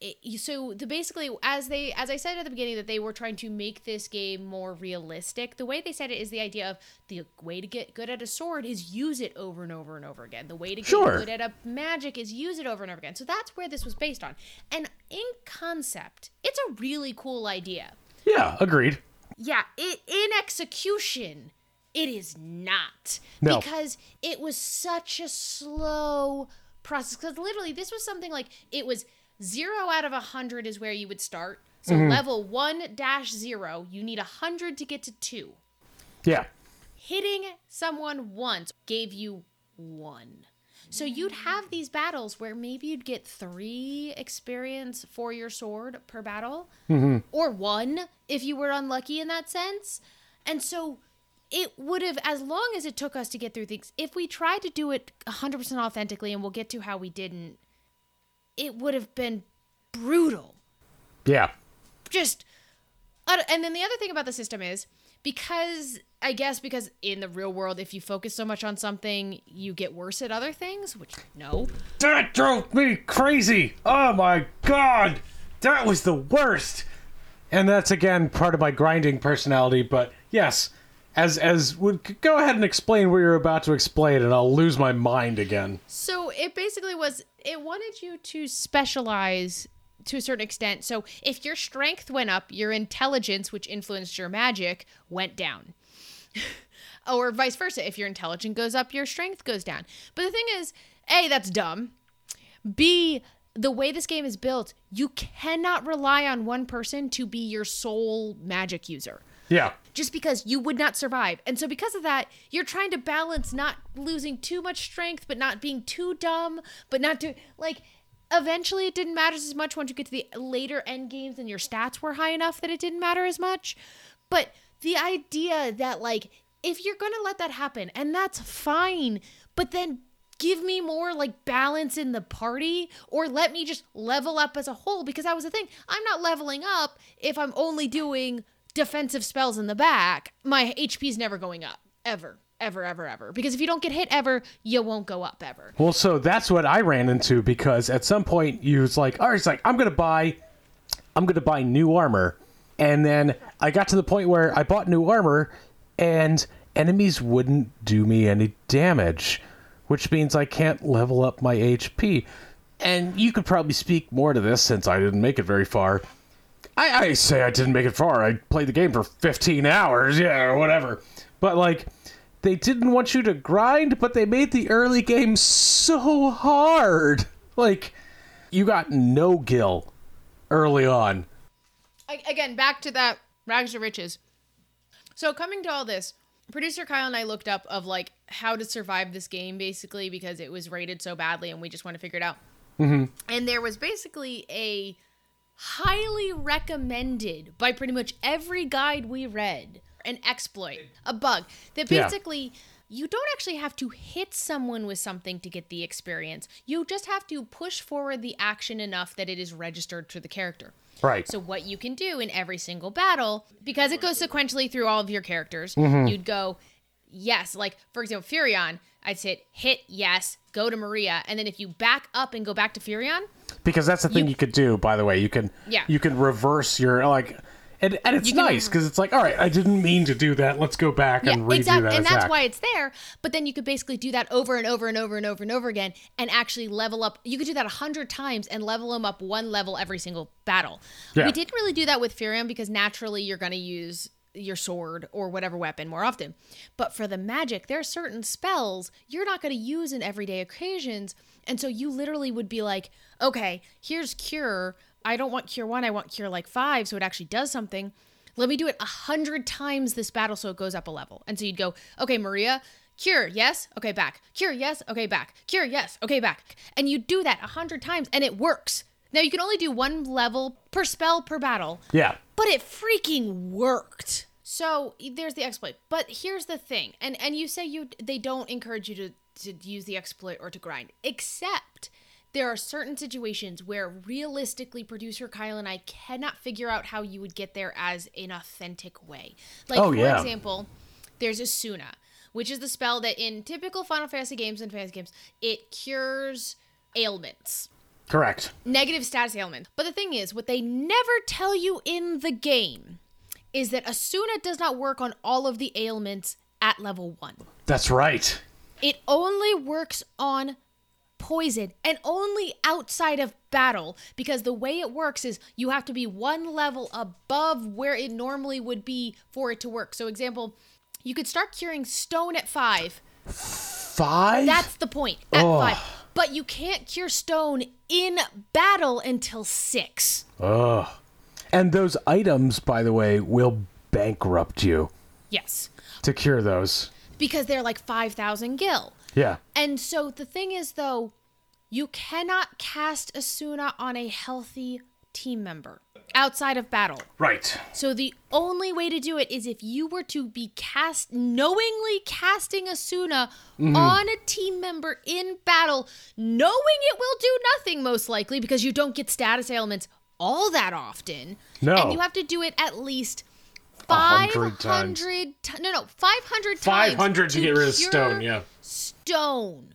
Speaker 2: it, it, so the basically as they as I said at the beginning that they were trying to make this game more realistic. The way they said it is the idea of the way to get good at a sword is use it over and over and over again. The way to get
Speaker 1: Sure.
Speaker 2: good at a magic is use it over and over again. So that's where this was based on. And in concept, it's a really cool idea.
Speaker 1: yeah, agreed.
Speaker 2: Yeah, it in execution, it is not
Speaker 1: No.
Speaker 2: because it was such a slow process. Because literally, this was something like it was zero out of a hundred is where you would start. So mm-hmm. level one dash zero, you need a hundred to get to two.
Speaker 1: Yeah,
Speaker 2: Hitting someone once gave you one. So you'd have these battles where maybe you'd get three experience for your sword per battle, mm-hmm. or one if you were unlucky in that sense. And so it would have, as long as it took us to get through things, if we tried to do it 100% authentically, and we'll get to how we didn't, it would have been brutal
Speaker 1: yeah,
Speaker 2: just and then the other thing about the system is because I guess because in the real world if you focus so much on something you get worse at other things which no
Speaker 1: that drove me crazy. Oh my god, that was the worst. And that's again part of my grinding personality. But yes, as as would go ahead and explain what you're about to explain, and I'll lose my mind again.
Speaker 2: so it basically was it wanted you to specialize to a certain extent so if your strength went up your intelligence which influenced your magic went down or vice versa if your intelligence goes up your strength goes down but the thing is a that's dumb B, the way this game is built, you cannot rely on one person to be your sole magic user.
Speaker 1: Yeah,
Speaker 2: Just because you would not survive. And so, because of that, you're trying to balance not losing too much strength, but not being too dumb, but not too. Like, eventually, it didn't matter as much once you get to the later end games and your stats were high enough that it didn't matter as much. But the idea that, like, if you're going to let that happen, and that's fine, but then give me more like balance in the party or let me just level up as a whole because that was the thing i'm not leveling up if i'm only doing defensive spells in the back my hp's never going up. Ever. Ever ever ever. Because if you don't get hit ever you won't go up ever.
Speaker 1: Well, so that's what I ran into because at some point you was like, all right, it's like I'm gonna buy, I'm gonna buy new armor, and then I got to the point where I bought new armor, and enemies wouldn't do me any damage, which means I can't level up my HP. And you could probably speak more to this since I didn't make it very far. I, I say I didn't make it far. I played the game for 15 hours, yeah, or whatever. But like, they didn't want you to grind, but they made the early game so hard. Like, you got no gil early on.
Speaker 2: Again, back to that rags to riches. So coming to all this, producer Kyle and I looked up of like how to survive this game basically because it was rated so badly and we just want to figure it out. Mm-hmm. And there was basically a highly recommended by pretty much every guide we read an exploit, a bug that
Speaker 1: Yeah.
Speaker 2: basically you don't actually have to hit someone with something to get the experience. You just have to push forward the action enough that it is registered to the character.
Speaker 1: Right.
Speaker 2: So what you can do in every single battle, because it goes sequentially through all of your characters,
Speaker 1: Mm-hmm.
Speaker 2: you'd go, yes, like for example, Firion, I'd say hit yes, go to Maria, and then if you back up and go back to Firion,
Speaker 1: because that's the thing you, could do, by the way. You can
Speaker 2: Yeah.
Speaker 1: you can reverse your like and, and it's
Speaker 2: You
Speaker 1: nice because it's like, all right, I didn't mean to do that. Let's go back and redo
Speaker 2: exactly,
Speaker 1: that
Speaker 2: and that's why it's there. But then you could basically do that over and over and over and over and over again, and actually level up. You could do that a hundred times and level them up one level every single battle.
Speaker 1: Yeah.
Speaker 2: We didn't really do that with Firion because naturally you're going to use your sword or whatever weapon more often. But for the magic, there are certain spells you're not going to use in everyday occasions, and so you literally would be like, okay, here's cure. I don't want cure one. I want cure like five, so it actually does something let me do it a hundred times this battle so it goes up a level. And so you'd go, okay, Maria, cure, yes, okay, back. Cure, yes, okay, back. Cure, yes, okay, back. And you do that a hundred times and it works. Now you can only do one level per spell per battle,
Speaker 1: Yeah.
Speaker 2: But it freaking worked. So there's the exploit. But here's the thing, and and you say you they don't encourage you to to use the exploit or to grind, except there are certain situations where realistically producer Kyle and I cannot figure out how you would get there as an authentic way. Like
Speaker 1: Oh,
Speaker 2: for
Speaker 1: yeah.
Speaker 2: example, there's Esuna, which is the spell that in typical Final Fantasy games and fantasy games, it cures ailments
Speaker 1: Correct.
Speaker 2: negative status ailment. But the thing is, what they never tell you in the game is that Esuna does not work on all of the ailments at level one.
Speaker 1: That's right.
Speaker 2: It only works on poison and only outside of battle because the way it works is you have to be one level above where it normally would be for it to work. So, example, you could start curing stone at five.
Speaker 1: Five?
Speaker 2: That's the point at
Speaker 1: Oh.
Speaker 2: five. But you can't cure stone in battle until six.
Speaker 1: Ugh. And those items, by the way, will bankrupt you
Speaker 2: Yes.
Speaker 1: to cure those.
Speaker 2: because they're like 5,000 gil.
Speaker 1: Yeah.
Speaker 2: And so the thing is, though, you cannot cast Esuna on a healthy team member outside of battle.
Speaker 1: Right.
Speaker 2: So the only way to do it is if you were to be cast knowingly casting Esuna mm-hmm. on a team member in battle, knowing it will do nothing most likely because you don't get status ailments all that often.
Speaker 1: No.
Speaker 2: And you have to do it at least
Speaker 1: A hundred times.
Speaker 2: 500 no no 500 times
Speaker 1: 500 to get rid of stone, yeah.
Speaker 2: stone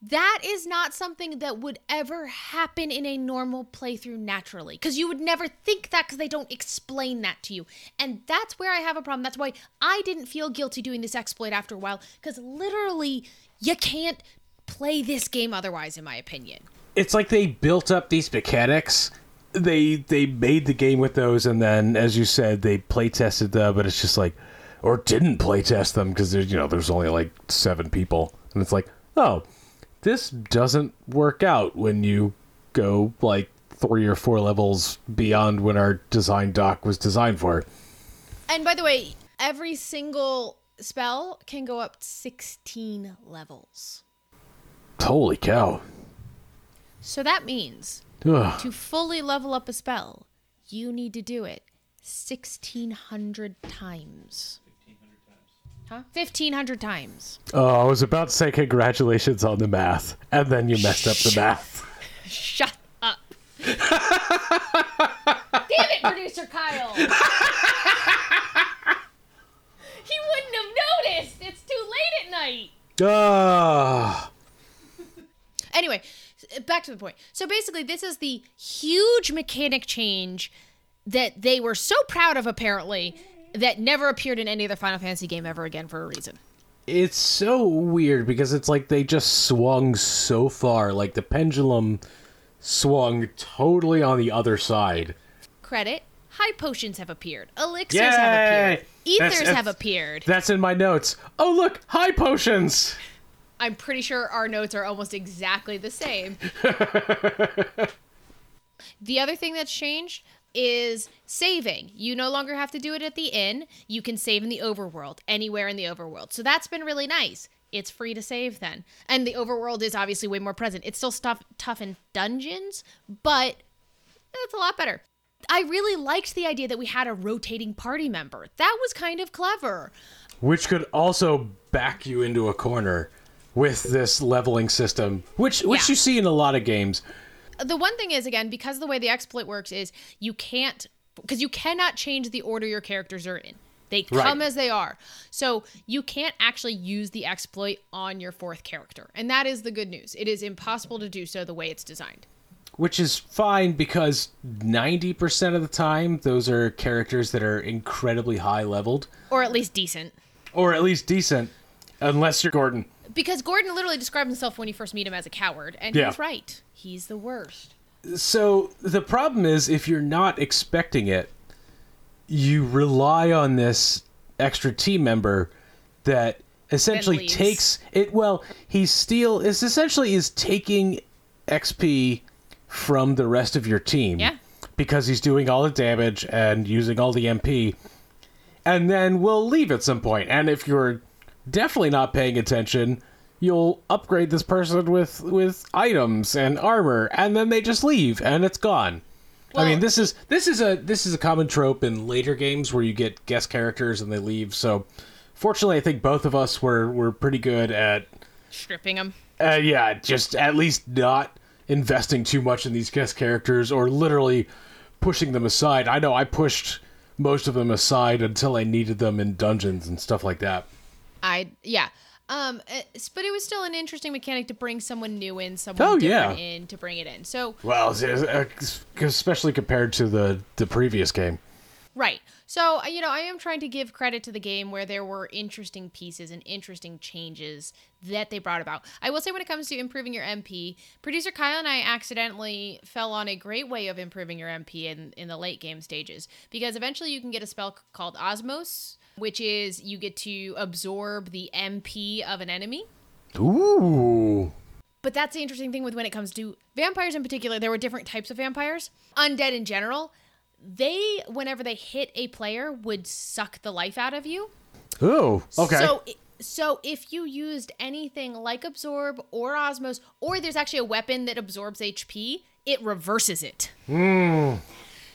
Speaker 2: that is not something that would ever happen in a normal playthrough naturally because you would never think that because they don't explain that to you and that's where i have a problem that's why i didn't feel guilty doing this exploit after a while because literally you can't play this game otherwise in my opinion
Speaker 1: It's like they built up these mechanics. They they made the game with those, and then, as you said, they play tested them. But it's just like, or didn't play test them because there's you know there's only like seven people, and it's like, oh, this doesn't work out when you go like three or four levels beyond when our design doc was designed for.
Speaker 2: and by the way every single spell can go up 16 levels
Speaker 1: Holy cow!
Speaker 2: so that means
Speaker 1: Ugh.
Speaker 2: To fully level up a spell, you need to do it 1600 times. Huh? 1500 times.
Speaker 1: Oh, I was about to say congratulations on the math, and then you messed up the math.
Speaker 2: Shut up. Damn it, producer Kyle. he wouldn't have noticed. It's too late at night.
Speaker 1: Ah.
Speaker 2: Anyway, back to the point. So basically, this is the huge mechanic change that they were so proud of, apparently, that never appeared in any other Final Fantasy game ever again for a reason.
Speaker 1: It's so weird because it's like they just swung so far. Like the pendulum swung totally on the other side.
Speaker 2: Credit. High potions have appeared. Elixirs
Speaker 1: Yay!
Speaker 2: have appeared. Ethers
Speaker 1: That's- that's-
Speaker 2: have appeared.
Speaker 1: That's in my notes. Oh, look, high potions.
Speaker 2: I'm pretty sure our notes are almost exactly the same. the other thing that's changed is saving. You no longer have to do it at the inn. You can save in the overworld, anywhere in the overworld. So that's been really nice. It's free to save then. And the overworld is obviously way more present. It's still stuff tough in dungeons, but it's a lot better. I really liked the idea that we had a rotating party member. That was kind of clever.
Speaker 1: Which could also back you into a corner with this leveling system, which which
Speaker 2: Yeah.
Speaker 1: you see in a lot of games.
Speaker 2: The one thing is again because the way the exploit works is you can't because you cannot change the order your characters are in. They come
Speaker 1: Right.
Speaker 2: as they are. So you can't actually use the exploit on your fourth character and that is the good news. It is impossible to do so the way it's designed.
Speaker 1: Which is fine because 90% of the time, those are characters that are incredibly high leveled,
Speaker 2: or at least decent.
Speaker 1: Or at least decent, unless you're Gordon.
Speaker 2: Because gordon literally described himself when you first meet him as a coward and
Speaker 1: Yeah.
Speaker 2: he's right he's the worst
Speaker 1: So the problem is, if you're not expecting it, you rely on this extra team member that essentially takes it. Well, he's steal is essentially is taking XP from the rest of your team.
Speaker 2: Yeah.
Speaker 1: Because he's doing all the damage and using all the MP, and then we'll leave at some point. And if you're definitely not paying attention, you'll upgrade this person with with items and armor, and then they just leave and it's gone. I mean, this is this is a this is a common trope in later games where you get guest characters and they leave. So, fortunately, I think both of us were were pretty good at
Speaker 2: Stripping them.
Speaker 1: uh, yeah, just at least not investing too much in these guest characters or literally pushing them aside. I know I pushed most of them aside until I needed them in dungeons and stuff like that.
Speaker 2: I yeah. Um, but it was still an interesting mechanic to bring someone new in, someone
Speaker 1: Oh,
Speaker 2: different
Speaker 1: yeah.
Speaker 2: in to bring it in. So
Speaker 1: Well, it's- it's- especially compared to the the previous game.
Speaker 2: Right. So, uh, you know, I am trying to give credit to the game where there were interesting pieces and interesting changes that they brought about. I will say, when it comes to improving your MP, producer Kyle and I accidentally fell on a great way of improving your MP in, in the late game stages because eventually you can get a spell called Osmose, which is you get to absorb the MP of an enemy.
Speaker 1: Ooh.
Speaker 2: But that's the interesting thing with when it comes to vampires in particular. There were different types of vampires. Undead in general, they whenever they hit a player would suck the life out of you.
Speaker 1: Ooh. Okay.
Speaker 2: So so if you used anything like absorb or osmose or there's actually a weapon that absorbs HP, it reverses it. Mmm.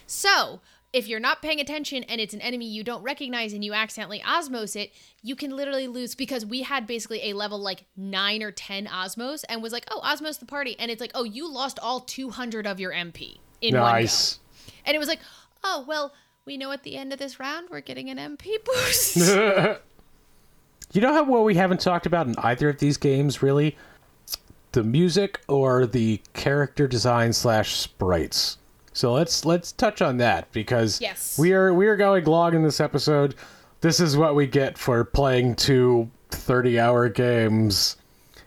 Speaker 2: So, if you're not paying attention and it's an enemy you don't recognize and you accidentally osmose it, you can literally lose because we had basically a level like 9 or 10 osmose and was like, "Oh, osmose the party." And it's like, "Oh, you lost all 200 of your MP in one go."
Speaker 1: nice.
Speaker 2: And it was like, "Oh, well, we know at the end of this round we're getting an MP boost."
Speaker 1: You know how what we haven't talked about in either of these games really? The music or the character design slash sprites. So let's let's touch on that because
Speaker 2: Yes.
Speaker 1: we are we are going long in this episode. This is what we get for playing two 30 hour games.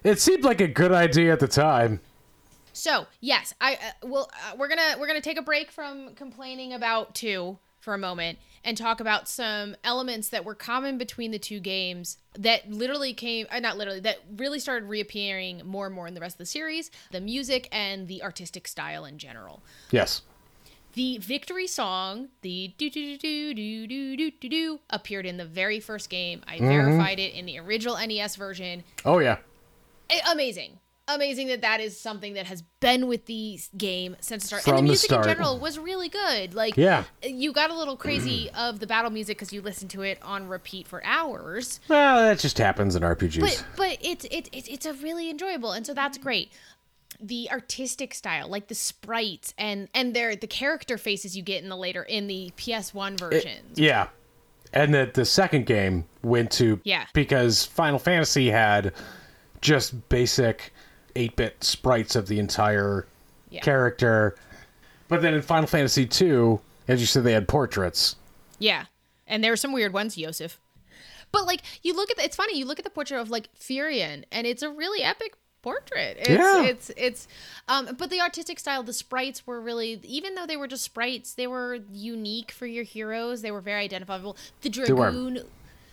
Speaker 1: It seemed like a good idea at the time.
Speaker 2: So yes, I uh, will. Uh, we're gonna we're gonna take a break from complaining about two for a moment and talk about some elements that were common between the two games that literally came uh, not literally that really started reappearing more and more in the rest of the series. The music and the artistic style in general.
Speaker 1: Yes.
Speaker 2: The victory song, the do do do do do do do do, appeared in the very first game. I verified it in the original NES version.
Speaker 1: Oh yeah.
Speaker 2: Eh, amazing amazing that that is something that has been with the game since the start and
Speaker 1: From
Speaker 2: the
Speaker 1: the
Speaker 2: music
Speaker 1: start.
Speaker 2: in general was really good like
Speaker 1: Yeah.
Speaker 2: you got a little crazy of the battle music because you listened to it on repeat for hours
Speaker 1: Well, that just happens in RPGs.
Speaker 2: but but it's it, it, it's a really enjoyable and so that's great the artistic style like the sprites and and their the character faces you get in the later in the ps1 versions
Speaker 1: Yeah. And that the second game went to
Speaker 2: Yeah.
Speaker 1: because Final Fantasy had just basic 8-bit sprites of the entire
Speaker 2: Yeah.
Speaker 1: character. But then in Final Fantasy 2, as you said they had portraits.
Speaker 2: Yeah. And there were some weird ones, Yosef. But like you look at the, it's funny, you look at the portrait of like Firion and it's a really epic portrait. It's
Speaker 1: Yeah.
Speaker 2: it's it's um but the artistic style, the sprites were really even though they were just sprites, they were unique for your heroes. They were very identifiable. The dragoon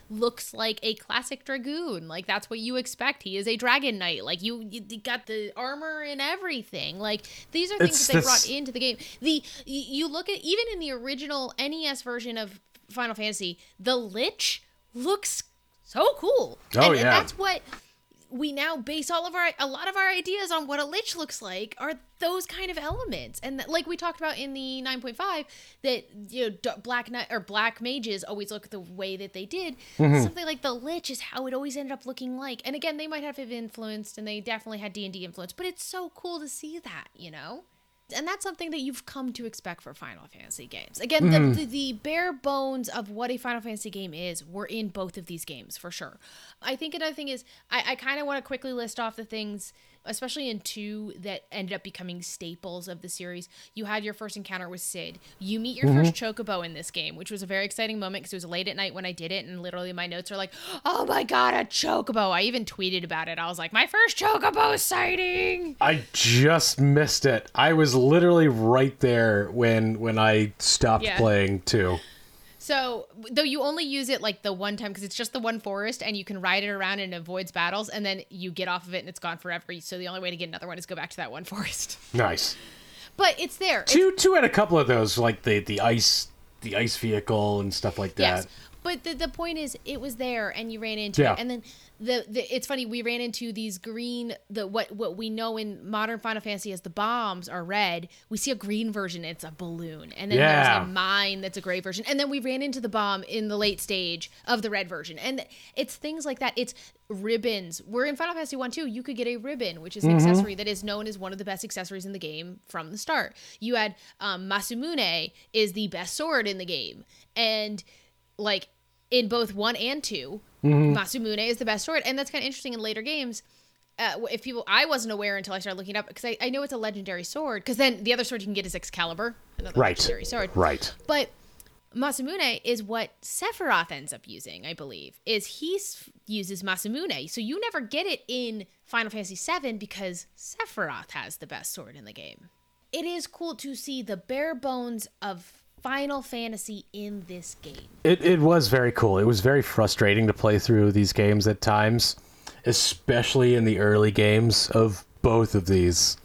Speaker 2: looks like a classic dragoon. Like that's what you expect. He is a dragon knight. Like you, you got the armor and everything. Like these are things
Speaker 1: It's
Speaker 2: that they brought into the game. The you look at even in the original NES version of Final Fantasy, the Lich looks so cool.
Speaker 1: Oh,
Speaker 2: and, and
Speaker 1: yeah.
Speaker 2: that's what we now base all of our a lot of our ideas on what a lich looks like are those kind of elements. And that, like we talked about in the 9.5 that you know black knight or black mages always look the way that they did.
Speaker 1: Mm-hmm.
Speaker 2: something like the lich is how it always ended up looking like. And again they might have influenced and they definitely had d&d influence but it's so cool to see that you know and that's something that you've come to expect for Final Fantasy games. Again, the, mm-hmm. the, the bare bones of what a Final Fantasy game is were in both of these games for sure. I think another thing is I, I kind of want to quickly list off the things, especially in two, that ended up becoming staples of the series. You had your first encounter with Sid. You meet your first mm-hmm. chocobo in this game, which was a very exciting moment because it was late at night when I did it, and literally my notes are like, "Oh my god, a chocobo!" I even tweeted about it. I was like, "My first chocobo sighting."
Speaker 1: I just missed it. I was literally right there when when I stopped
Speaker 2: Yeah.
Speaker 1: playing too.
Speaker 2: So, though you only use it like the one time because it's just the one forest and you can ride it around and it avoids battles, and then you get off of it and it's gone forever. So, the only way to get another one is go back to that one forest.
Speaker 1: Nice.
Speaker 2: But it's there. It's-
Speaker 1: Two two had a couple of those like the the ice the ice vehicle and stuff like that.
Speaker 2: yes. But the, the point is, it was there, and you ran into
Speaker 1: Yeah.
Speaker 2: it, and then the, the it's funny we ran into these green the what what we know in modern Final Fantasy as the bombs are red. We see a green version, it's a balloon, and then
Speaker 1: Yeah.
Speaker 2: there's a mine that's a gray version, and then we ran into the bomb in the late stage of the red version, and it's things like that. It's ribbons. We're in Final Fantasy One too. You could get a ribbon, which is an accessory that is known as one of the best accessories in the game from the start. You had um, Masamune is the best sword in the game, and like in both one and 2 Masamune is the best sword, and that's kind of interesting in later games. Uh, if people, I wasn't aware until I started looking it up because I, I know it's a legendary sword. Because then the other sword you can get is Excalibur, another
Speaker 1: Right.
Speaker 2: legendary sword.
Speaker 1: Right.
Speaker 2: But Masamune is what Sephiroth ends up using, I believe. Is he uses Masamune, so you never get it in Final Fantasy VII because Sephiroth has the best sword in the game. It is cool to see the bare bones of Final Fantasy in this game.
Speaker 1: It it was very cool. It was very frustrating to play through these games at times, especially in the early games of both of these.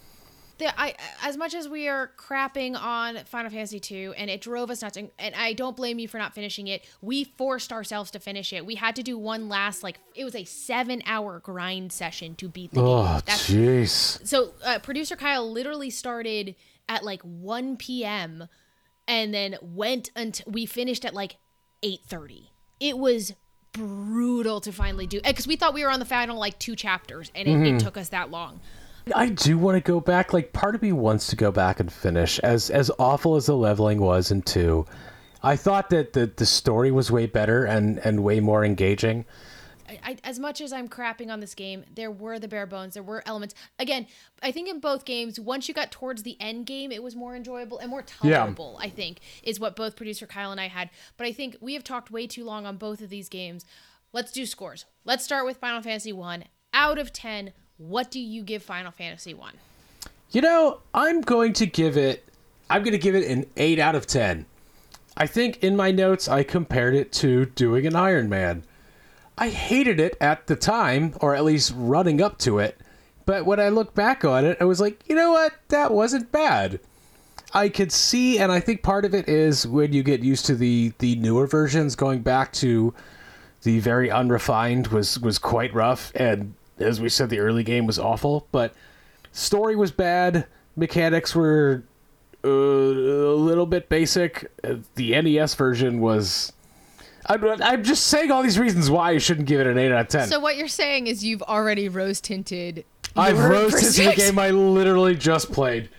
Speaker 2: the, I as much as we are crapping on Final Fantasy 2 and it drove us nuts and, and I don't blame you for not finishing it. We forced ourselves to finish it. We had to do one last like it was a 7-hour grind session to beat the
Speaker 1: Oh,
Speaker 2: game. That's
Speaker 1: jeez.
Speaker 2: so uh, producer Kyle literally started at like 1 p.m. and then went until we finished at like 8:30. It was brutal to finally do because we thought we were on the final like two chapters and it, it mm-hmm. took us that long.
Speaker 1: I do want to go back. Like, part of me wants to go back and finish. As as awful as the leveling was in two, I thought that the the story was way better and and way more engaging.
Speaker 2: I, I, as much as I'm crapping on this game, there were the bare bones. There were elements. Again, I think in both games, once you got towards the end game, it was more enjoyable and more
Speaker 1: Yeah.
Speaker 2: tolerable. I think is what both producer Kyle and I had. But I think we have talked way too long on both of these games. Let's do scores. Let's start with Final Fantasy One. Out of ten, what do you give Final Fantasy One?
Speaker 1: You know, I'm going to give it. I'm going to give it an eight out of ten. I think in my notes I compared it to doing an Iron Man. I hated it at the time, or at least running up to it. But when I look back on it, I was like, you know what? That wasn't bad. I could see, and I think part of it is when you get used to the the newer versions, going back to the very unrefined was was quite rough, and as we said, the early game was awful. But story was bad, mechanics were uh, a little bit basic. Uh, The NES version was. I'm, I'm just saying all these reasons why you shouldn't give it an eight out of ten.
Speaker 2: So what you're saying is you've already rose tinted.
Speaker 1: I've rose tinted the game I literally just played.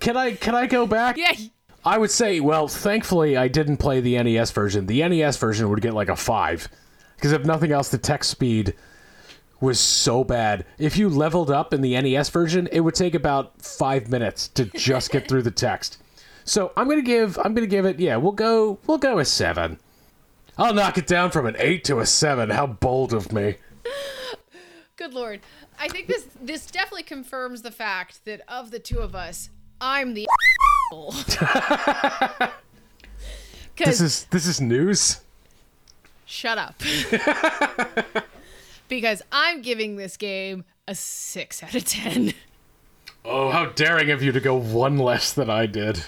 Speaker 1: Can I can I go back?
Speaker 2: Yeah.
Speaker 1: I would say, well, thankfully I didn't play the NES version. The NES version would get like a five, because if nothing else, the text speed was so bad. If you leveled up in the NES version, it would take about five minutes to just get through the text. So I'm gonna give I'm gonna give it yeah we'll go we'll go a seven. I'll knock it down from an eight to a seven. How bold of me.
Speaker 2: Good lord. I think this this definitely confirms the fact that of the two of us, I'm the
Speaker 1: This is this is news.
Speaker 2: shut up. because I'm giving this game a 6 out of 10.
Speaker 1: Oh, how daring of you to go one less than I did.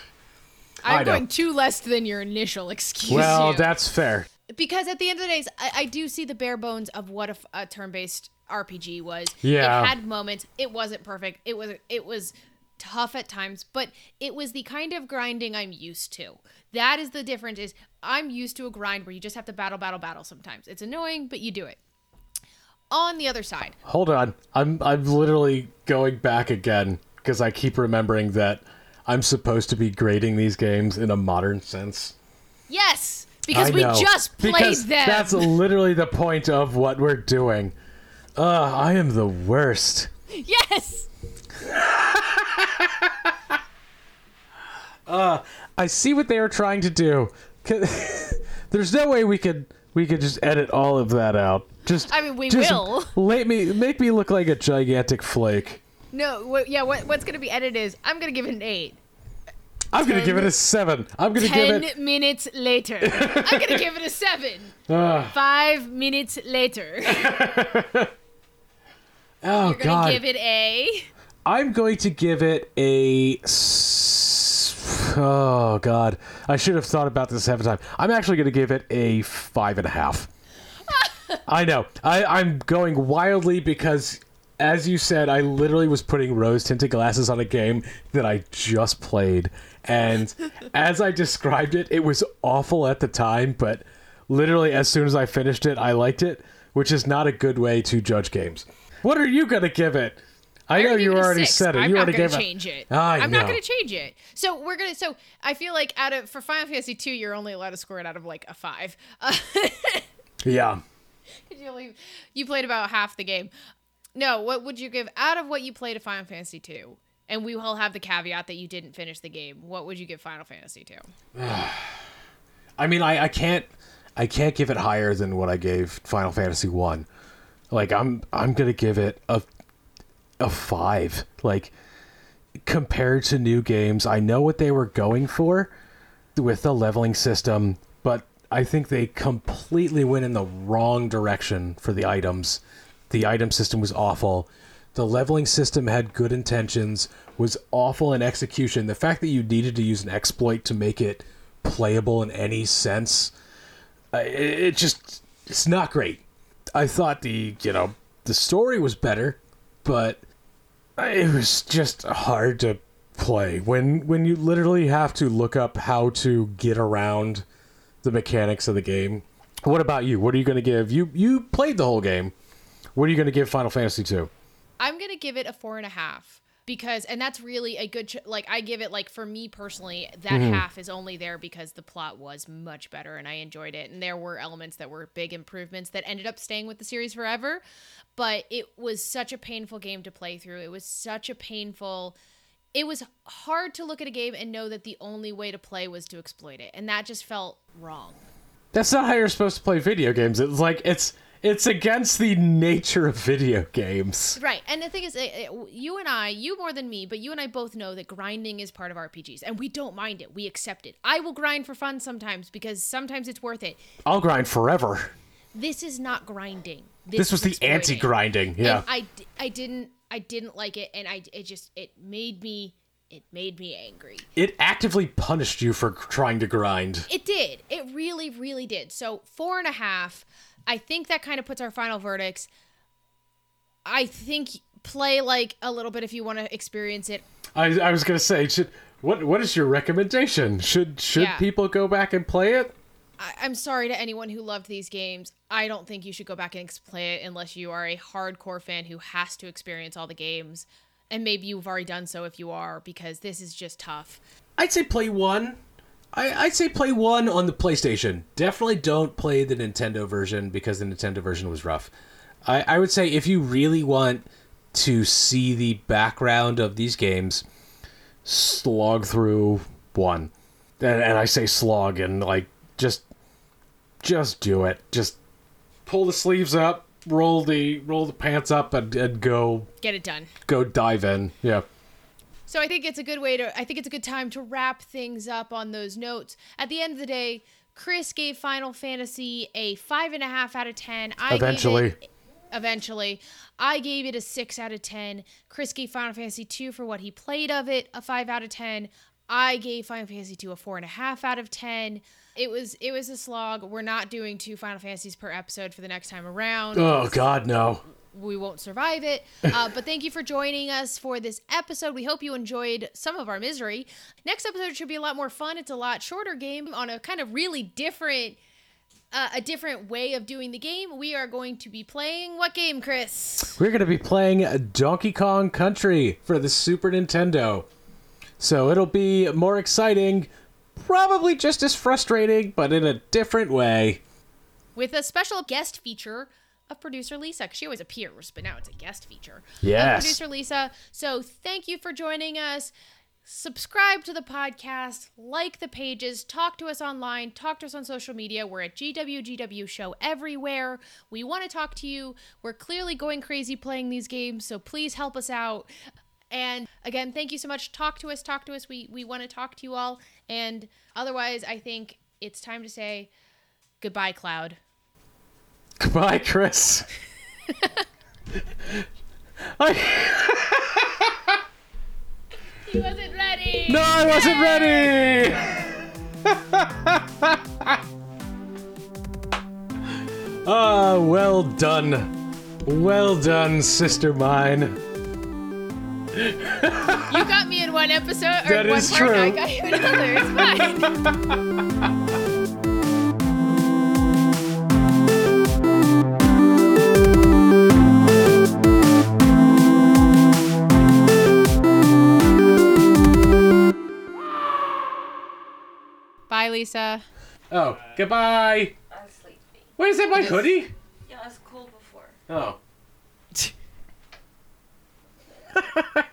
Speaker 1: I
Speaker 2: I'm
Speaker 1: know.
Speaker 2: going two less than your initial excuse.
Speaker 1: Well,
Speaker 2: you.
Speaker 1: that's fair.
Speaker 2: Because at the end of the day, I, I do see the bare bones of what a turn-based RPG was.
Speaker 1: Yeah.
Speaker 2: it had moments. It wasn't perfect. It was it was tough at times, but it was the kind of grinding I'm used to. That is the difference. Is I'm used to a grind where you just have to battle, battle, battle. Sometimes it's annoying, but you do it. On the other side,
Speaker 1: Hold on. I'm I'm literally going back again because I keep remembering that I'm supposed to be grading these games in a modern sense.
Speaker 2: yes, because we just played
Speaker 1: because
Speaker 2: them.
Speaker 1: That's literally the point of what we're doing. Uh, I am the worst.
Speaker 2: yes.
Speaker 1: Uh, I see what they were trying to do. There's no way we could we could just edit all of that out. Just
Speaker 2: I mean, we
Speaker 1: just
Speaker 2: will.
Speaker 1: Let me make me look like a gigantic flake.
Speaker 2: No, what, yeah. What, what's gonna be edited is I'm gonna give it an eight.
Speaker 1: I'm gonna give it a seven. I'm gonna give it.
Speaker 2: Ten minutes later, I'm gonna give it a seven.
Speaker 1: Uh,
Speaker 2: Five minutes later,
Speaker 1: oh
Speaker 2: you're gonna
Speaker 1: God!
Speaker 2: give it a.
Speaker 1: I'm going to give it a. s- oh god, I should have thought about this ahead of time. I'm actually going to give it a five and a half. I know. I, I'm going wildly because, as you said, I literally was putting rose tinted glasses on a game that I just played. And as I described it, it was awful at the time, but literally as soon as I finished it, I liked it, which is not a good way to judge games. What are you going to give it? I, know
Speaker 2: already
Speaker 1: you already
Speaker 2: six.
Speaker 1: said it.
Speaker 2: I'm
Speaker 1: you
Speaker 2: not
Speaker 1: already
Speaker 2: gonna change it.
Speaker 1: I
Speaker 2: I'm
Speaker 1: know.
Speaker 2: not gonna change it. So we're gonna. So I feel like out of for Final Fantasy two, you're only allowed to score it out of like a five. Uh,
Speaker 1: Yeah.
Speaker 2: you, only, you played about half the game. No, what would you give out of what you played of Final Fantasy two? And we will have the caveat that you didn't finish the game. What would you give Final Fantasy two?
Speaker 1: I mean, I, I can't I can't give it higher than what I gave Final Fantasy One. Like I'm I'm gonna give it a a five. Like compared to new games, I know what they were going for with the leveling system, but I think they completely went in the wrong direction for the items. The item system was awful. The leveling system had good intentions, was awful in execution. The fact that you needed to use an exploit to make it playable in any sense, uh, just it's not great. I thought the you know the story was better, but it was just hard to play when when you literally have to look up how to get around the mechanics of the game. What about you? What are you going to give? You you played the whole game. What are you going to give Final Fantasy 2?
Speaker 2: I'm gonna give it a four and a half because, and that's really a good. Ch- like I give it like for me personally, that mm-hmm. half is only there because the plot was much better and I enjoyed it, and there were elements that were big improvements that ended up staying with the series forever. But it was such a painful game to play through. It was such a painful. It was hard to look at a game and know that the only way to play was to exploit it, and that just felt wrong.
Speaker 1: That's not how you're supposed to play video games. It's like it's it's against the nature of video games.
Speaker 2: Right. And the thing is, eh, eh, you and I, you more than me, but you and I both know that grinding is part of RPGs and we don't mind it. We accept it. I will grind for fun sometimes because sometimes it's worth it.
Speaker 1: I'll grind forever.
Speaker 2: This is not grinding.
Speaker 1: This was the anti-grinding. Yeah.
Speaker 2: And I, I didn't I didn't like it and I it just it made me it made me angry.
Speaker 1: It actively punished you for trying to grind.
Speaker 2: It did. It really, really did. So four and a half. I think that kind of puts our final verdicts. I think play like a little bit if you want to experience it.
Speaker 1: I, I was gonna say, should what what is your recommendation? Should should
Speaker 2: Yeah.
Speaker 1: people go back and play it?
Speaker 2: I, I'm sorry to anyone who loved these games. I don't think you should go back and play it unless you are a hardcore fan who has to experience all the games. And maybe you've already done so if you are, because this is just tough.
Speaker 1: I'd say play one. I, I'd say play one on the PlayStation. Definitely don't play the Nintendo version because the Nintendo version was rough. I, I would say if you really want to see the background of these games, slog through one. And, and I say slog and like just just do it. Just pull the sleeves up, roll the roll the pants up and, and go
Speaker 2: Get it done.
Speaker 1: go dive in. Yeah.
Speaker 2: So I think it's a good way to I think it's a good time to wrap things up on those notes. At the end of the day, Chris gave Final Fantasy a five and a half out of ten. I
Speaker 1: Eventually.
Speaker 2: it- eventually. I gave it a six out of ten. Chris gave Final Fantasy two for what he played of it, a five out of ten. I gave Final Fantasy two a four and a half out of ten. It was it was a slog. We're not doing two Final Fantasies per episode for the next time around
Speaker 1: Oh god no.
Speaker 2: We won't survive it. Uh, but thank you for joining us for this episode. We hope you enjoyed some of our misery. Next episode should be a lot more fun. It's a lot shorter game on a kind of really different, uh, a different way of doing the game. We are going to be playing what game, Chris?
Speaker 1: We're going to be playing Donkey Kong Country for the Super Nintendo. So it'll be more exciting, probably just as frustrating, but in a different way.
Speaker 2: With a special guest feature of producer Lisa. She always appears, but now it's a guest feature. of
Speaker 1: Yes.
Speaker 2: producer Lisa. So thank you for joining us. Subscribe to the podcast, like the pages, talk to us online, talk to us on social media. We're at GWGW Show everywhere. We want to talk to you. We're clearly going crazy playing these games, so please help us out. And again, thank you so much. Talk to us, talk to us. We we want to talk to you all. And otherwise, I think it's time to say goodbye, Cloud.
Speaker 1: Goodbye, Chris. I-
Speaker 2: He wasn't ready.
Speaker 1: No, I wasn't ready. Ah, well done. Well done, sister mine.
Speaker 2: You got me in one episode, or
Speaker 1: That
Speaker 2: one
Speaker 1: is
Speaker 2: part, and I
Speaker 1: true.
Speaker 2: got you in another. It's fine. Bye, Lisa.
Speaker 1: Oh, goodbye.
Speaker 4: I'm sleepy.
Speaker 1: Wait, is that my hoodie?
Speaker 4: Yeah, it's cool before.
Speaker 1: Oh.